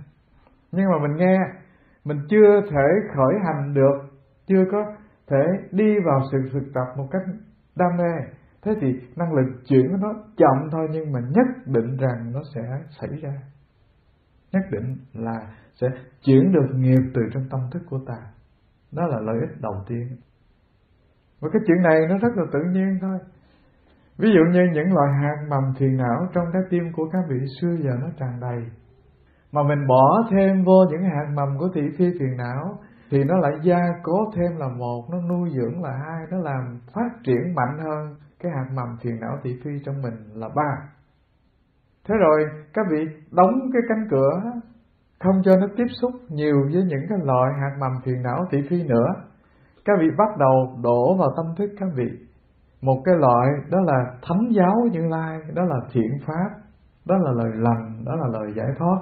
nhưng mà mình nghe, mình chưa thể khởi hành được, chưa có thể đi vào sự thực tập một cách đam mê. Thế thì năng lực chuyển của nó chậm thôi, nhưng mà nhất định rằng nó sẽ xảy ra. Nhất định là sẽ chuyển được nghiệp từ trong tâm thức của ta. Đó là lợi ích đầu tiên. Và cái chuyện này nó rất là tự nhiên thôi. Ví dụ như những loại hạt mầm phiền não trong trái tim của các vị xưa giờ nó tràn đầy mà mình bỏ thêm vô những hạt mầm của thị phi phiền não, thì nó lại gia cố thêm là một, nó nuôi dưỡng là hai, nó làm phát triển mạnh hơn cái hạt mầm phiền não thị phi trong mình là ba. Thế rồi, các vị đóng cái cánh cửa, không cho nó tiếp xúc nhiều với những cái loại hạt mầm phiền não thị phi nữa. Các vị bắt đầu đổ vào tâm thức các vị. Một cái loại đó là thánh giáo như lai, đó là thiện pháp, đó là lời lành, đó là lời giải thoát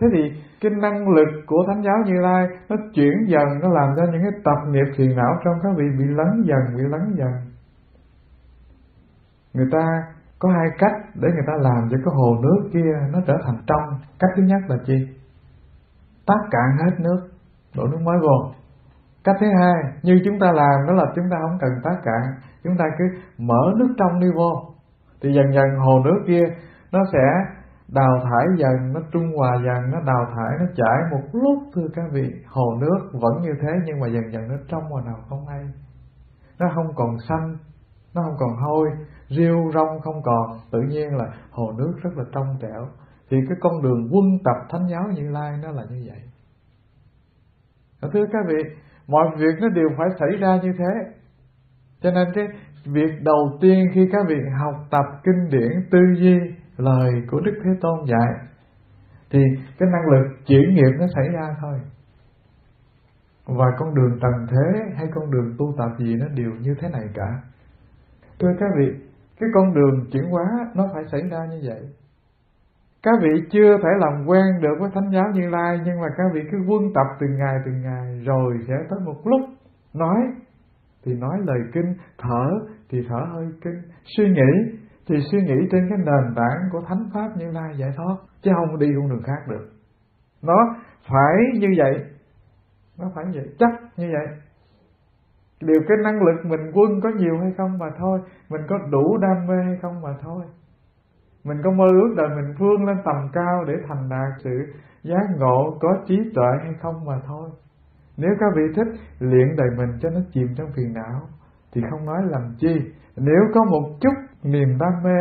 thế thì cái năng lực của thánh giáo như lai nó chuyển dần, nó làm cho những cái tập nghiệp phiền não trong các vị bị lấn dần, bị lấn dần. Người ta có hai cách để người ta làm cho cái hồ nước kia nó trở thành trong. Cách thứ nhất là chi? Tắt cạn hết nước, đổ nước mới vô. Cách thứ hai, như chúng ta làm, đó là chúng ta không cần tắt cạn. Chúng ta cứ mở nước trong đi vô. Thì dần dần hồ nước kia nó sẽ đào thải dần, nó trung hòa dần, nó đào thải, nó chảy một lúc, thưa các vị. Hồ nước vẫn như thế, nhưng mà dần dần nó trong và nào không hay. Nó không còn xanh, nó không còn hôi rêu rong không còn. Tự nhiên là hồ nước rất là trong trẻo. Thì cái con đường quân tập thánh giáo như lai nó là như vậy. Thưa các vị, mọi việc nó đều phải xảy ra như thế. Cho nên cái việc đầu tiên khi các vị học tập kinh điển tư duy lời của đức thế tôn dạy, thì cái năng lực chuyển nghiệp nó xảy ra thôi. Và con đường trần thế hay con đường tu tập gì nó đều như thế này cả. Thưa các vị, cái con đường chuyển hóa nó phải xảy ra như vậy. Các vị chưa thể làm quen được với thánh giáo như lai, nhưng mà các vị cứ quân tập từng ngày từng ngày, rồi sẽ tới một lúc nói, thì nói lời kinh, thở thì thở hơi kinh. Suy nghĩ thì suy nghĩ trên cái nền tảng của thánh pháp như lai giải thoát, chứ không đi con đường khác được. Nó phải như vậy. Nó phải như vậy, chắc như vậy. Điều cái năng lực mình quân có nhiều hay không mà thôi. Mình có đủ đam mê hay không mà thôi. Mình có mơ ước đời mình vươn lên tầm cao để thành đạt sự giác ngộ có trí tuệ hay không mà thôi. Nếu các vị thích luyện đời mình cho nó chìm trong phiền não, thì không nói làm chi. Nếu có một chút niềm đam mê,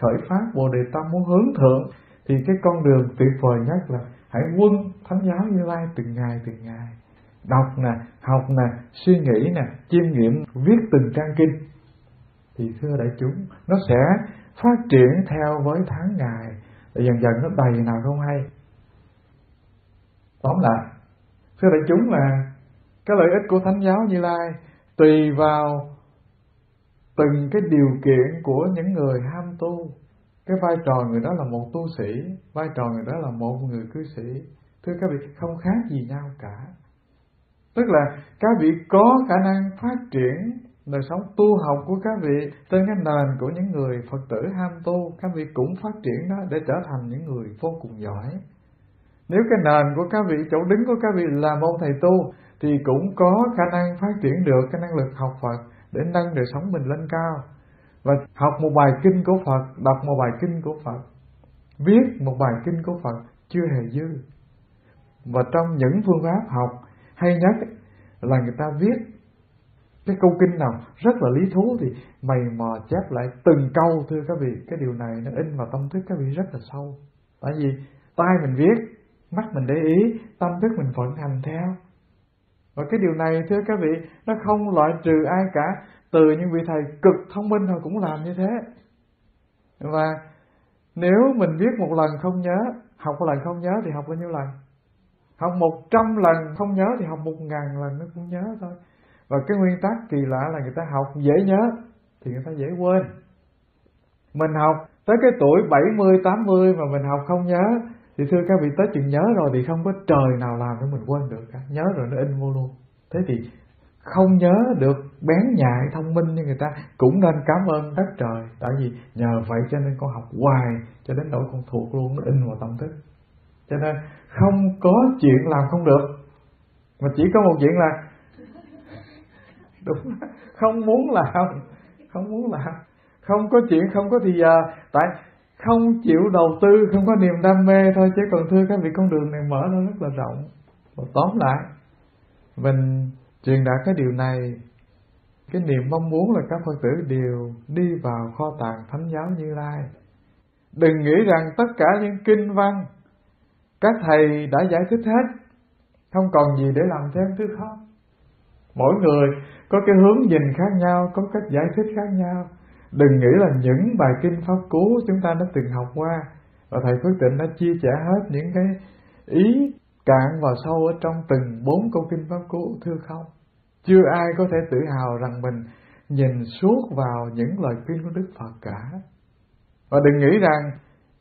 khởi phát bồ đề tâm muốn hướng thượng, thì cái con đường tuyệt vời nhất là hãy quân thánh giáo như lai từng ngày từng ngày. Đọc nè, học nè, suy nghĩ nè, chiêm nghiệm, viết từng trang kinh. Thì thưa đại chúng, nó sẽ phát triển theo với tháng ngày. Dần dần nó đầy nào không hay. Tóm lại, thưa đại chúng là cái lợi ích của thánh giáo như lai tùy vào từng cái điều kiện của những người ham tu. Cái vai trò người đó là một tu sĩ, vai trò người đó là một người cư sĩ. Thưa các vị, không khác gì nhau cả. Tức là các vị có khả năng phát triển đời sống tu học của các vị trên cái nền của những người phật tử ham tu, các vị cũng phát triển đó để trở thành những người vô cùng giỏi. Nếu cái nền của các vị, chỗ đứng của các vị là môn thầy tu, thì cũng có khả năng phát triển được cái năng lực học Phật để nâng đời sống mình lên cao. Và học một bài kinh của Phật, đọc một bài kinh của Phật, viết một bài kinh của Phật chưa hề dư. Và trong những phương pháp học hay nhất là người ta viết cái câu kinh nào rất là lý thú thì mày mò chép lại từng câu, thưa các vị. Cái điều này nó in vào tâm thức các vị rất là sâu. Tại vì tai mình viết, mắt mình để ý, tâm thức mình vận hành theo và cái điều này thưa các vị nó không loại trừ ai cả. Từ những vị thầy cực thông minh họ cũng làm như thế. Và nếu mình viết một lần không nhớ học một lần không nhớ thì học bao nhiêu lần? Học một trăm lần không nhớ thì học một ngàn lần nó cũng nhớ thôi. Và cái nguyên tắc kỳ lạ là người ta học dễ nhớ thì người ta dễ quên. Mình học tới cái tuổi 70, 80 mà mình học không nhớ thì thưa các vị, tới chừng nhớ rồi thì không có trời nào làm cho mình quên được cả. Nhớ rồi nó in vô luôn. Thế thì không nhớ được, bén nhạy, thông minh như người ta, cũng nên cảm ơn đất trời. Tại vì nhờ vậy cho nên con học hoài, cho đến nỗi con thuộc luôn, nó in vào tâm thức. Cho nên không có chuyện làm không được. Mà chỉ có một chuyện là đúng không muốn làm, không muốn làm. Không có chuyện, không có thì giờ tại không chịu đầu tư, không có niềm đam mê thôi, chứ còn thưa các vị, con đường này mở ra rất là rộng. Và tóm lại, mình truyền đạt cái điều này, cái niềm mong muốn là các phật tử đều đi vào kho tàng thánh giáo như lai. Đừng nghĩ rằng tất cả những kinh văn các thầy đã giải thích hết, không còn gì để làm thêm thứ khác. Mỗi người có cái hướng nhìn khác nhau, có cách giải thích khác nhau đừng nghĩ là những bài kinh pháp cú chúng ta đã từng học qua. Và thầy Phước Tịnh đã chia sẻ hết những cái ý, cạn và sâu ở trong từng bốn câu kinh pháp cú thưa không? Chưa ai có thể tự hào rằng mình nhìn suốt vào những lời kinh của Đức Phật cả. Và đừng nghĩ rằng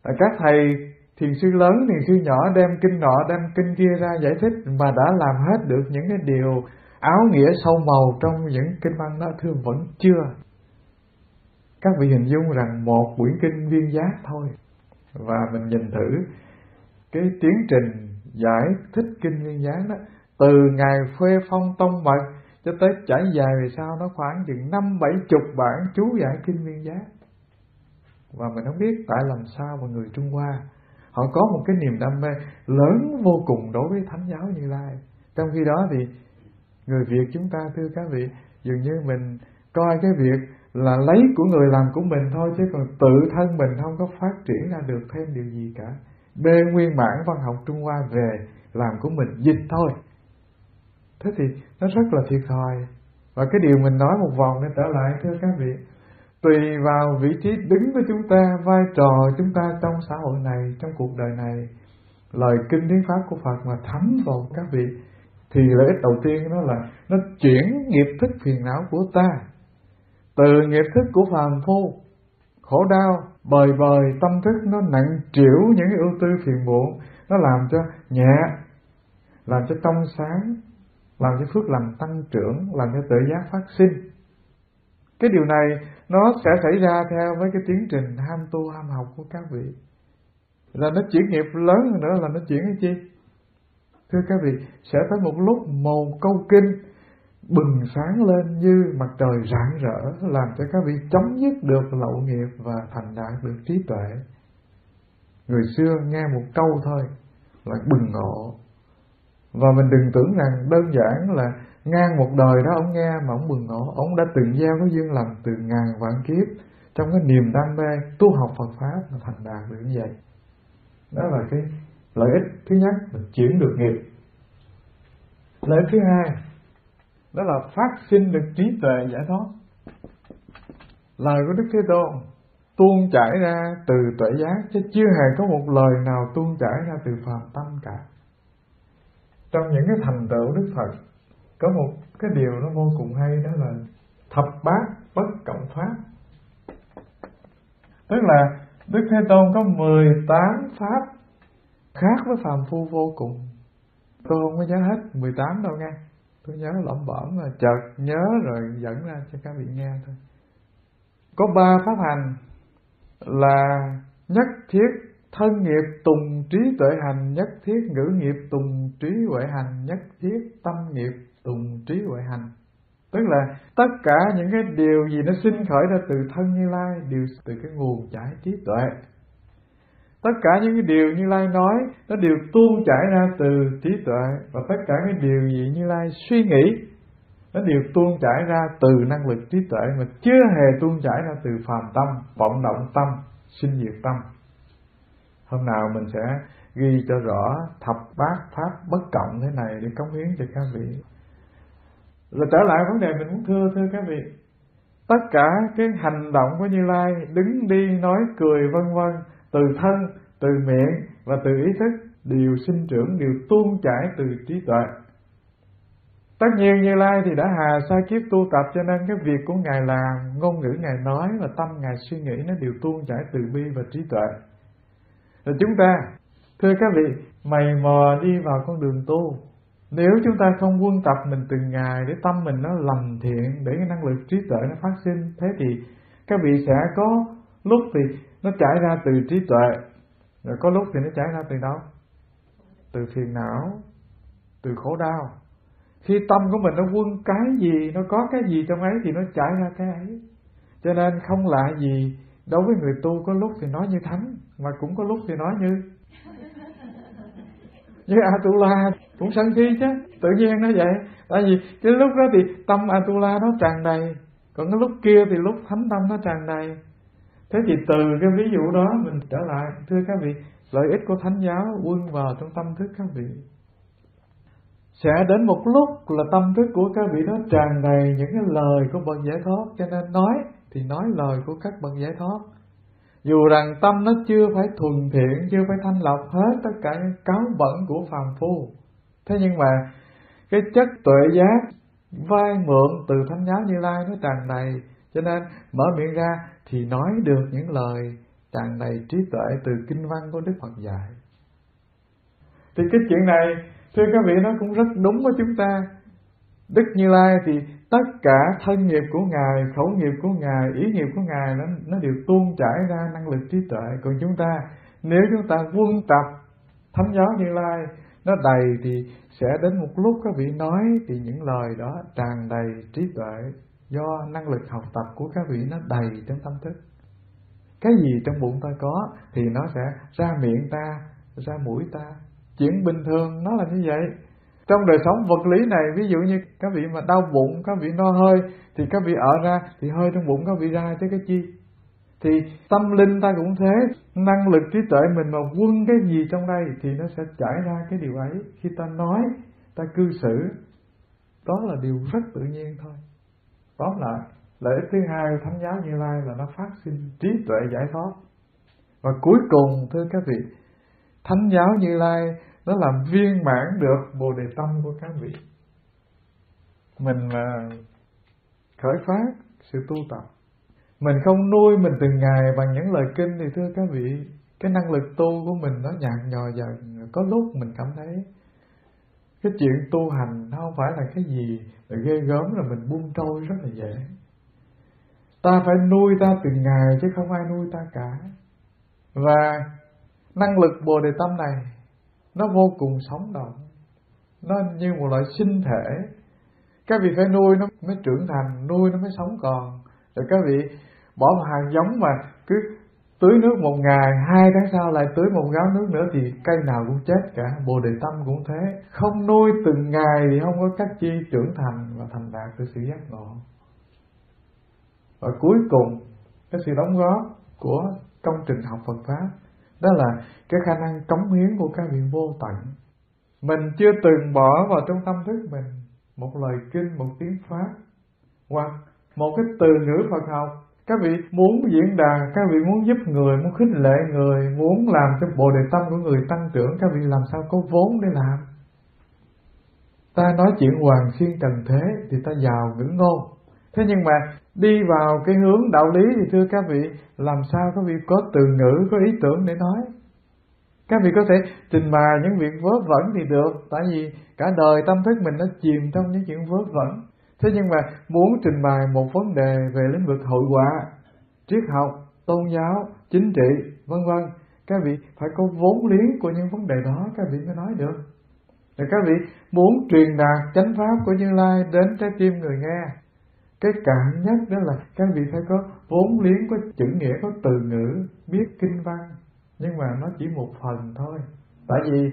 các thầy thiền sư lớn, thiền sư nhỏ đem kinh nọ, đem kinh kia ra giải thích mà đã làm hết được những cái điều áo nghĩa sâu màu trong những kinh văn đó, thưa vẫn chưa? Các vị hình dung rằng một quyển kinh viên giác thôi. Và mình nhìn thử cái tiến trình giải thích kinh viên giác đó. Từ ngày phê phong tông mật cho tới trải dài về sau, nó khoảng chừng năm bảy chục bản chú giải kinh viên giác. Và mình không biết tại làm sao mà người Trung Hoa, họ có một cái niềm đam mê lớn vô cùng đối với thánh giáo như lai. Trong khi đó thì người việt chúng ta, thưa các vị, dường như mình coi cái việc là lấy của người làm của mình thôi, chứ còn tự thân mình không có phát triển ra được thêm điều gì cả. Bê nguyên bản văn học trung hoa về làm của mình dịch thôi. Thế thì nó rất là thiệt thòi. Và cái điều mình nói một vòng để trở lại, thưa các vị, tùy vào vị trí đứng của chúng ta, vai trò chúng ta trong xã hội này, trong cuộc đời này, lời kinh tiếng pháp của phật mà thấm vào các vị, thì lợi ích đầu tiên đó là nó chuyển nghiệp thức phiền não của ta từ nghiệp thức của phàm phu, khổ đau, bời bời tâm thức nó nặng trĩu những cái ưu tư phiền muộn, nó làm cho nhẹ, làm cho trong sáng, làm cho phước lành tăng trưởng, làm cho tự giác phát sinh. Cái điều này nó sẽ xảy ra theo với cái tiến trình ham tu, ham học của các vị. Là nó chuyển nghiệp lớn hơn nữa là nó chuyển cái chi? Thưa các vị, sẽ tới một lúc một câu kinh bừng sáng lên như mặt trời rạng rỡ, làm cho các vị chấm dứt được lậu nghiệp và thành đạt được trí tuệ. Người xưa nghe một câu thôi là bừng ngộ. Và mình đừng tưởng rằng đơn giản là ngang một đời đó ông nghe mà ông bừng ngộ. Ông đã từng gieo cái duyên lành từ ngàn vạn kiếp trong cái niềm đam mê tu học Phật pháp mà thành đạt được như vậy. Đó là cái lợi ích thứ nhất là chuyển được nghiệp. Lợi ích thứ hai đó là phát sinh được trí tuệ giải thoát. Lời của đức thế tôn tuôn chảy ra từ tuệ giác, chứ chưa hề có một lời nào tuôn chảy ra từ phàm tâm cả. Trong những cái thành tựu đức phật, có một cái điều nó vô cùng hay, đó là thập bát bất cộng pháp tức là đức thế tôn có 18 pháp khác với phàm phu vô cùng. Tôi không có nhớ hết 18 đâu nghe tôi nhớ lẩm bẩm là chợt nhớ rồi dẫn ra cho các vị nghe thôi. Có ba pháp hành là nhất thiết thân nghiệp tùng trí tuệ hành, nhất thiết ngữ nghiệp tùng trí huệ hành, nhất thiết tâm nghiệp tùng trí huệ hành. Tức là tất cả những cái điều gì nó sinh khởi ra từ thân như lai đều từ cái nguồn chảy trí tuệ tất cả những cái điều như lai nói, nó đều tuôn chảy ra từ trí tuệ. Và tất cả cái điều gì như lai suy nghĩ, nó đều tuôn chảy ra từ năng lực trí tuệ mà chưa hề tuôn chảy ra từ phàm tâm, vọng động tâm, sinh diệt tâm. Hôm nào mình sẽ ghi cho rõ thập bát pháp bất cộng thế này để cống hiến cho các vị. Rồi trở lại vấn đề mình muốn thưa thưa các vị. Tất cả cái hành động của như lai đứng đi nói cười vân vân từ thân, từ miệng và từ ý thức đều sinh trưởng, đều tuôn chảy từ trí tuệ. Tất nhiên như lai thì đã hà sa kiếp tu tập, cho nên cái việc của ngài làm ngôn ngữ ngài nói và tâm ngài suy nghĩ nó đều tuôn chảy từ bi và trí tuệ. Rồi chúng ta, thưa các vị, mày mò đi vào con đường tu. Nếu chúng ta không quân tập mình từng ngày để tâm mình nó lành thiện, để cái năng lực trí tuệ nó phát sinh, thế thì các vị sẽ có lúc thì nó trải ra từ trí tuệ rồi có lúc thì nó trải ra từ đâu? Từ phiền não từ khổ đau. Khi tâm của mình nó quân cái gì nó có cái gì trong ấy thì nó trải ra cái ấy. Cho nên không lạ gì đối với người tu có lúc thì nói như thánh mà cũng có lúc thì nói như như Atula cũng sân si chứ tự nhiên nó vậy. Tại vì cái lúc đó thì tâm Atula nó tràn đầy còn cái lúc kia thì lúc thánh tâm nó tràn đầy thế thì từ cái ví dụ đó mình trở lại, thưa các vị, lợi ích của thánh giáo quân vào trong tâm thức các vị. Sẽ đến một lúc là tâm thức của các vị đó tràn đầy những cái lời của bậc giải thoát, cho nên nói thì nói lời của các bậc giải thoát. Dù rằng tâm nó chưa phải thuần thiện, chưa phải thanh lọc hết tất cả những cáo bẩn của phàm phu. Thế nhưng mà cái chất tuệ giác, vai mượn từ thánh giáo như lai nó tràn đầy, cho nên mở miệng ra thì nói được những lời tràn đầy trí tuệ từ kinh văn của đức phật dạy. Thì cái chuyện này, thưa các vị, nó cũng rất đúng với chúng ta. Đức như lai thì tất cả thân nghiệp của ngài, khẩu nghiệp của ngài, ý nghiệp của ngài nó nó đều tuôn chảy ra năng lực trí tuệ. Còn chúng ta, nếu chúng ta quân tập thánh giáo như lai, nó đầy thì sẽ đến một lúc các vị nói thì những lời đó tràn đầy trí tuệ do năng lực học tập của các vị nó đầy trong tâm thức. Cái gì trong bụng ta có thì nó sẽ ra miệng ta, ra mũi ta. Chuyện bình thường nó là như vậy. Trong đời sống vật lý này, ví dụ như các vị mà đau bụng, các vị no hơi, thì các vị ở ra thì hơi trong bụng các vị ra chứ cái chi? Thì tâm linh ta cũng thế. Năng lực trí tuệ mình mà quân cái gì trong đây thì nó sẽ trải ra cái điều ấy. Khi ta nói, ta cư xử, đó là điều rất tự nhiên thôi tóm lại, lợi ích thứ hai của thánh giáo như lai là nó phát sinh trí tuệ giải thoát. Và cuối cùng, thưa các vị, thánh giáo như lai nó làm viên mãn được bồ đề tâm của các vị. Mình mà khởi phát sự tu tập. Mình không nuôi mình từng ngày bằng những lời kinh thì thưa các vị, cái năng lực tu của mình nó nhạt nhòa dần, có lúc mình cảm thấy cái chuyện tu hành nó không phải là cái gì là ghê gớm là mình buông trôi rất là dễ. Ta phải nuôi ta từng ngày chứ không ai nuôi ta cả. Và năng lực bồ đề tâm này nó vô cùng sống động. Nó như một loại sinh thể. Các vị phải nuôi nó mới trưởng thành, nuôi nó mới sống còn. Rồi các vị bỏ một hạt giống mà cứ tưới nước một ngày, hai tháng sau lại tưới một gáo nước nữa thì cây nào cũng chết cả, bồ đề tâm cũng thế. Không nuôi từng ngày thì không có cách chi trưởng thành và thành đạt được sự giác ngộ. Và cuối cùng, cái sự đóng góp của công trình học Phật pháp, đó là cái khả năng cống hiến của các vị vô tận. Mình chưa từng bỏ vào trong tâm thức mình một lời kinh, một tiếng pháp, hoặc một cái từ ngữ Phật học các vị muốn diễn đàn, các vị muốn giúp người, muốn khích lệ người, muốn làm cho bộ đề tâm của người tăng trưởng, các vị làm sao có vốn để làm? Ta nói chuyện hoàng xuyên trần thế thì ta giàu ngữ ngôn thế nhưng mà đi vào cái hướng đạo lý thì thưa các vị, làm sao các vị có từ ngữ, có ý tưởng để nói? Các vị có thể trình bày những việc vớ vẩn thì được, tại vì cả đời tâm thức mình nó chìm trong những chuyện vớ vẩn thế nhưng mà muốn trình bày một vấn đề về lĩnh vực hội họa, triết học, tôn giáo, chính trị, vân vân, các vị phải có vốn liếng của những vấn đề đó, các vị mới nói được. Rồi các vị muốn truyền đạt chánh pháp của như lai đến trái tim người nghe, cái cạn nhất đó là các vị phải có vốn liếng, có chữ nghĩa, có từ ngữ, biết kinh văn, nhưng mà nó chỉ một phần thôi. Tại vì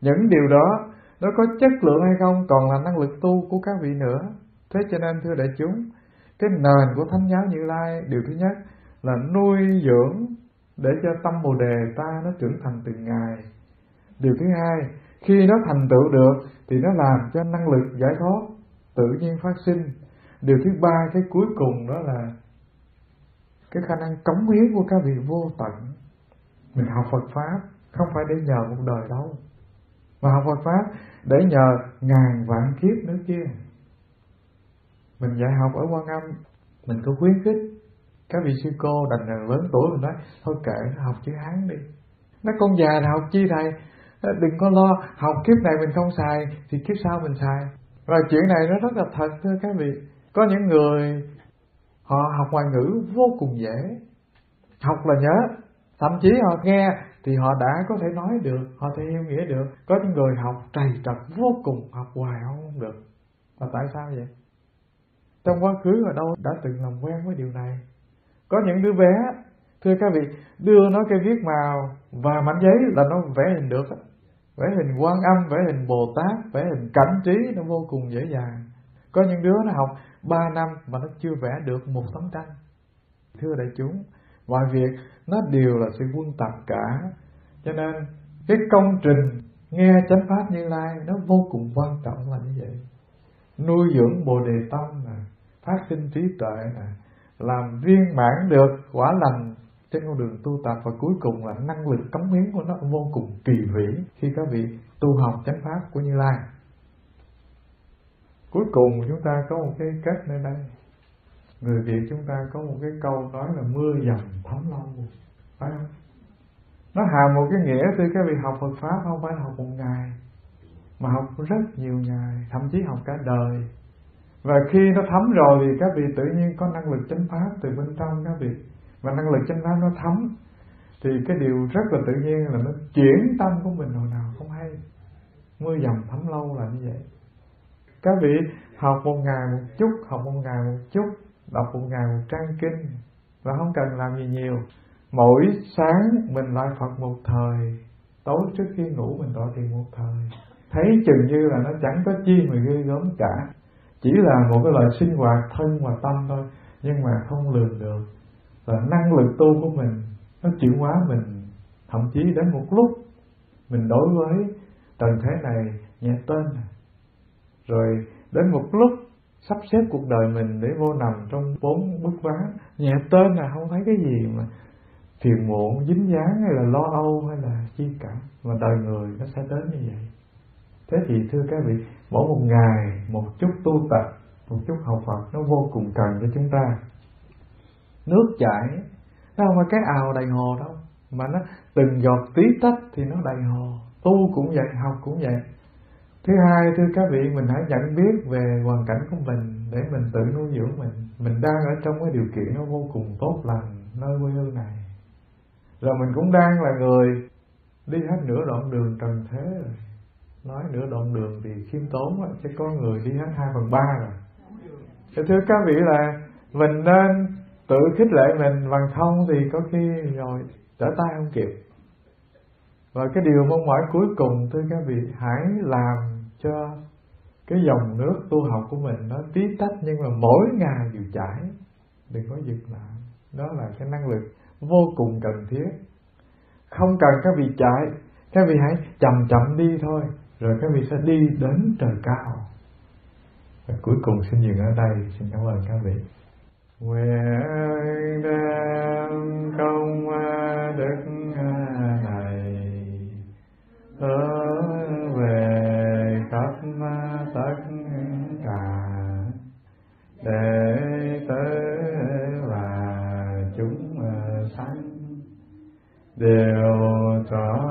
những điều đó nó có chất lượng hay không còn là năng lực tu của các vị nữa thế cho nên, thưa đại chúng, cái nền của thánh giáo như lai, điều thứ nhất là nuôi dưỡng để cho tâm bồ đề ta nó trưởng thành từng ngày. Điều thứ hai, khi nó thành tựu được thì nó làm cho năng lực giải thoát tự nhiên phát sinh. Điều thứ ba, cái cuối cùng đó là cái khả năng cống hiến của các vị vô tận. Mình học Phật pháp, không phải để nhờ một đời đâu, mà học Phật pháp để nhờ ngàn vạn kiếp nữa kia mình dạy học ở quan âm, mình có khuyến khích. Các vị sư cô đành là lớn tuổi mình nói, thôi kệ, nó học chữ hán đi. Nó con già là học chi thầy? Ờ, đừng có lo, học kiếp này mình không xài, thì kiếp sau mình xài. Và chuyện này nó rất là thật, thưa các vị. Có những người, họ học ngoại ngữ vô cùng dễ. Học là nhớ, thậm chí họ nghe thì họ đã có thể nói được, họ thể hiểu nghĩa được. Có những người học trầy trật vô cùng, học hoài không được. Mà tại sao vậy? Trong quá khứ ở đâu đã từng làm quen với điều này. Có những đứa bé, thưa các vị, đưa nó cái viết màu và mảnh giấy là nó vẽ hình được vẽ hình quan âm, vẽ hình bồ tát, vẽ hình cảnh trí nó vô cùng dễ dàng. Có những đứa nó học 3 năm mà nó chưa vẽ được một tấm tranh. Thưa đại chúng, mọi việc nó đều là sự quân tập cả. Cho nên, cái công trình nghe chánh pháp như lai nó vô cùng quan trọng là như vậy. Nuôi dưỡng bồ đề tâm phát sinh trí tuệ nè làm viên mãn được quả lành trên con đường tu tập và cuối cùng là năng lực cống hiến của nó vô cùng kỳ vĩ khi các vị tu học chánh pháp của Như Lai. Cuối cùng chúng ta có một cái kết nơi đây. Người Việt chúng ta có một cái câu nói là mưa dầm thấm lâu. Phải không? Nó hàm một cái nghĩa từ các vị học Phật Pháp không phải học một ngày mà học rất nhiều ngày, thậm chí học cả đời. Và khi nó thấm rồi thì các vị tự nhiên có năng lực chánh pháp từ bên trong các vị. Và năng lực chánh pháp nó thấm. Thì cái điều rất là tự nhiên là nó chuyển tâm của mình hồi nào không hay. Mưa dầm thấm lâu là như vậy. Các vị học một ngày một chút, học một ngày một chút, đọc một ngày một trang kinh và không cần làm gì nhiều. Mỗi sáng mình lại phật một thời, tối trước khi ngủ mình tọa thiền một thời. Thấy chừng như là nó chẳng có chi mà ghê gớm cả chỉ là một cái loại sinh hoạt thân và tâm thôi, nhưng mà không lường được. Và năng lực tu của mình, nó chuyển hóa mình, thậm chí đến một lúc mình đối với tầng thế này, nhẹ tên rồi đến một lúc sắp xếp cuộc đời mình để vô nằm trong bốn bức ván nhẹ tên là không thấy cái gì mà phiền muộn, dính dáng hay là lo âu hay là chi cảm. Mà đời người nó sẽ đến như vậy. Thế thì thưa các vị mỗi một ngày, một chút tu tập, một chút học Phật nó vô cùng cần cho chúng ta. Nước chảy, nó không phải cái ào đầy hồ đâu, mà nó từng giọt tí tách thì nó đầy hồ. Tu cũng vậy, học cũng vậy. Thứ hai, thưa các vị, mình hãy nhận biết về hoàn cảnh của mình để mình tự nuôi dưỡng mình. Mình đang ở trong cái điều kiện nó vô cùng tốt lành, nơi quê hương này. Rồi mình cũng đang là người đi hết nửa đoạn đường trần thế rồi nói nửa đoạn đường thì khiêm tốn chứ có người đi hết hai phần ba rồi. Thì thưa các vị là mình nên tự khích lệ mình bằng không thì có khi rồi trở tay không kịp. Và cái điều mong mỏi cuối cùng, thưa các vị, hãy làm cho cái dòng nước tu học của mình nó tí tách nhưng mà mỗi ngày đều chảy. Đừng có dừng lại đó là cái năng lực vô cùng cần thiết. Không cần các vị chạy các vị hãy chậm chậm đi thôi rồi các vị sẽ đi đến trời cao. Và cuối cùng xin dừng ở đây. Xin cảm ơn các vị. Nguyện đem công đức này? Hướng về khắp tất cả để tới và chúng sanh đều trọn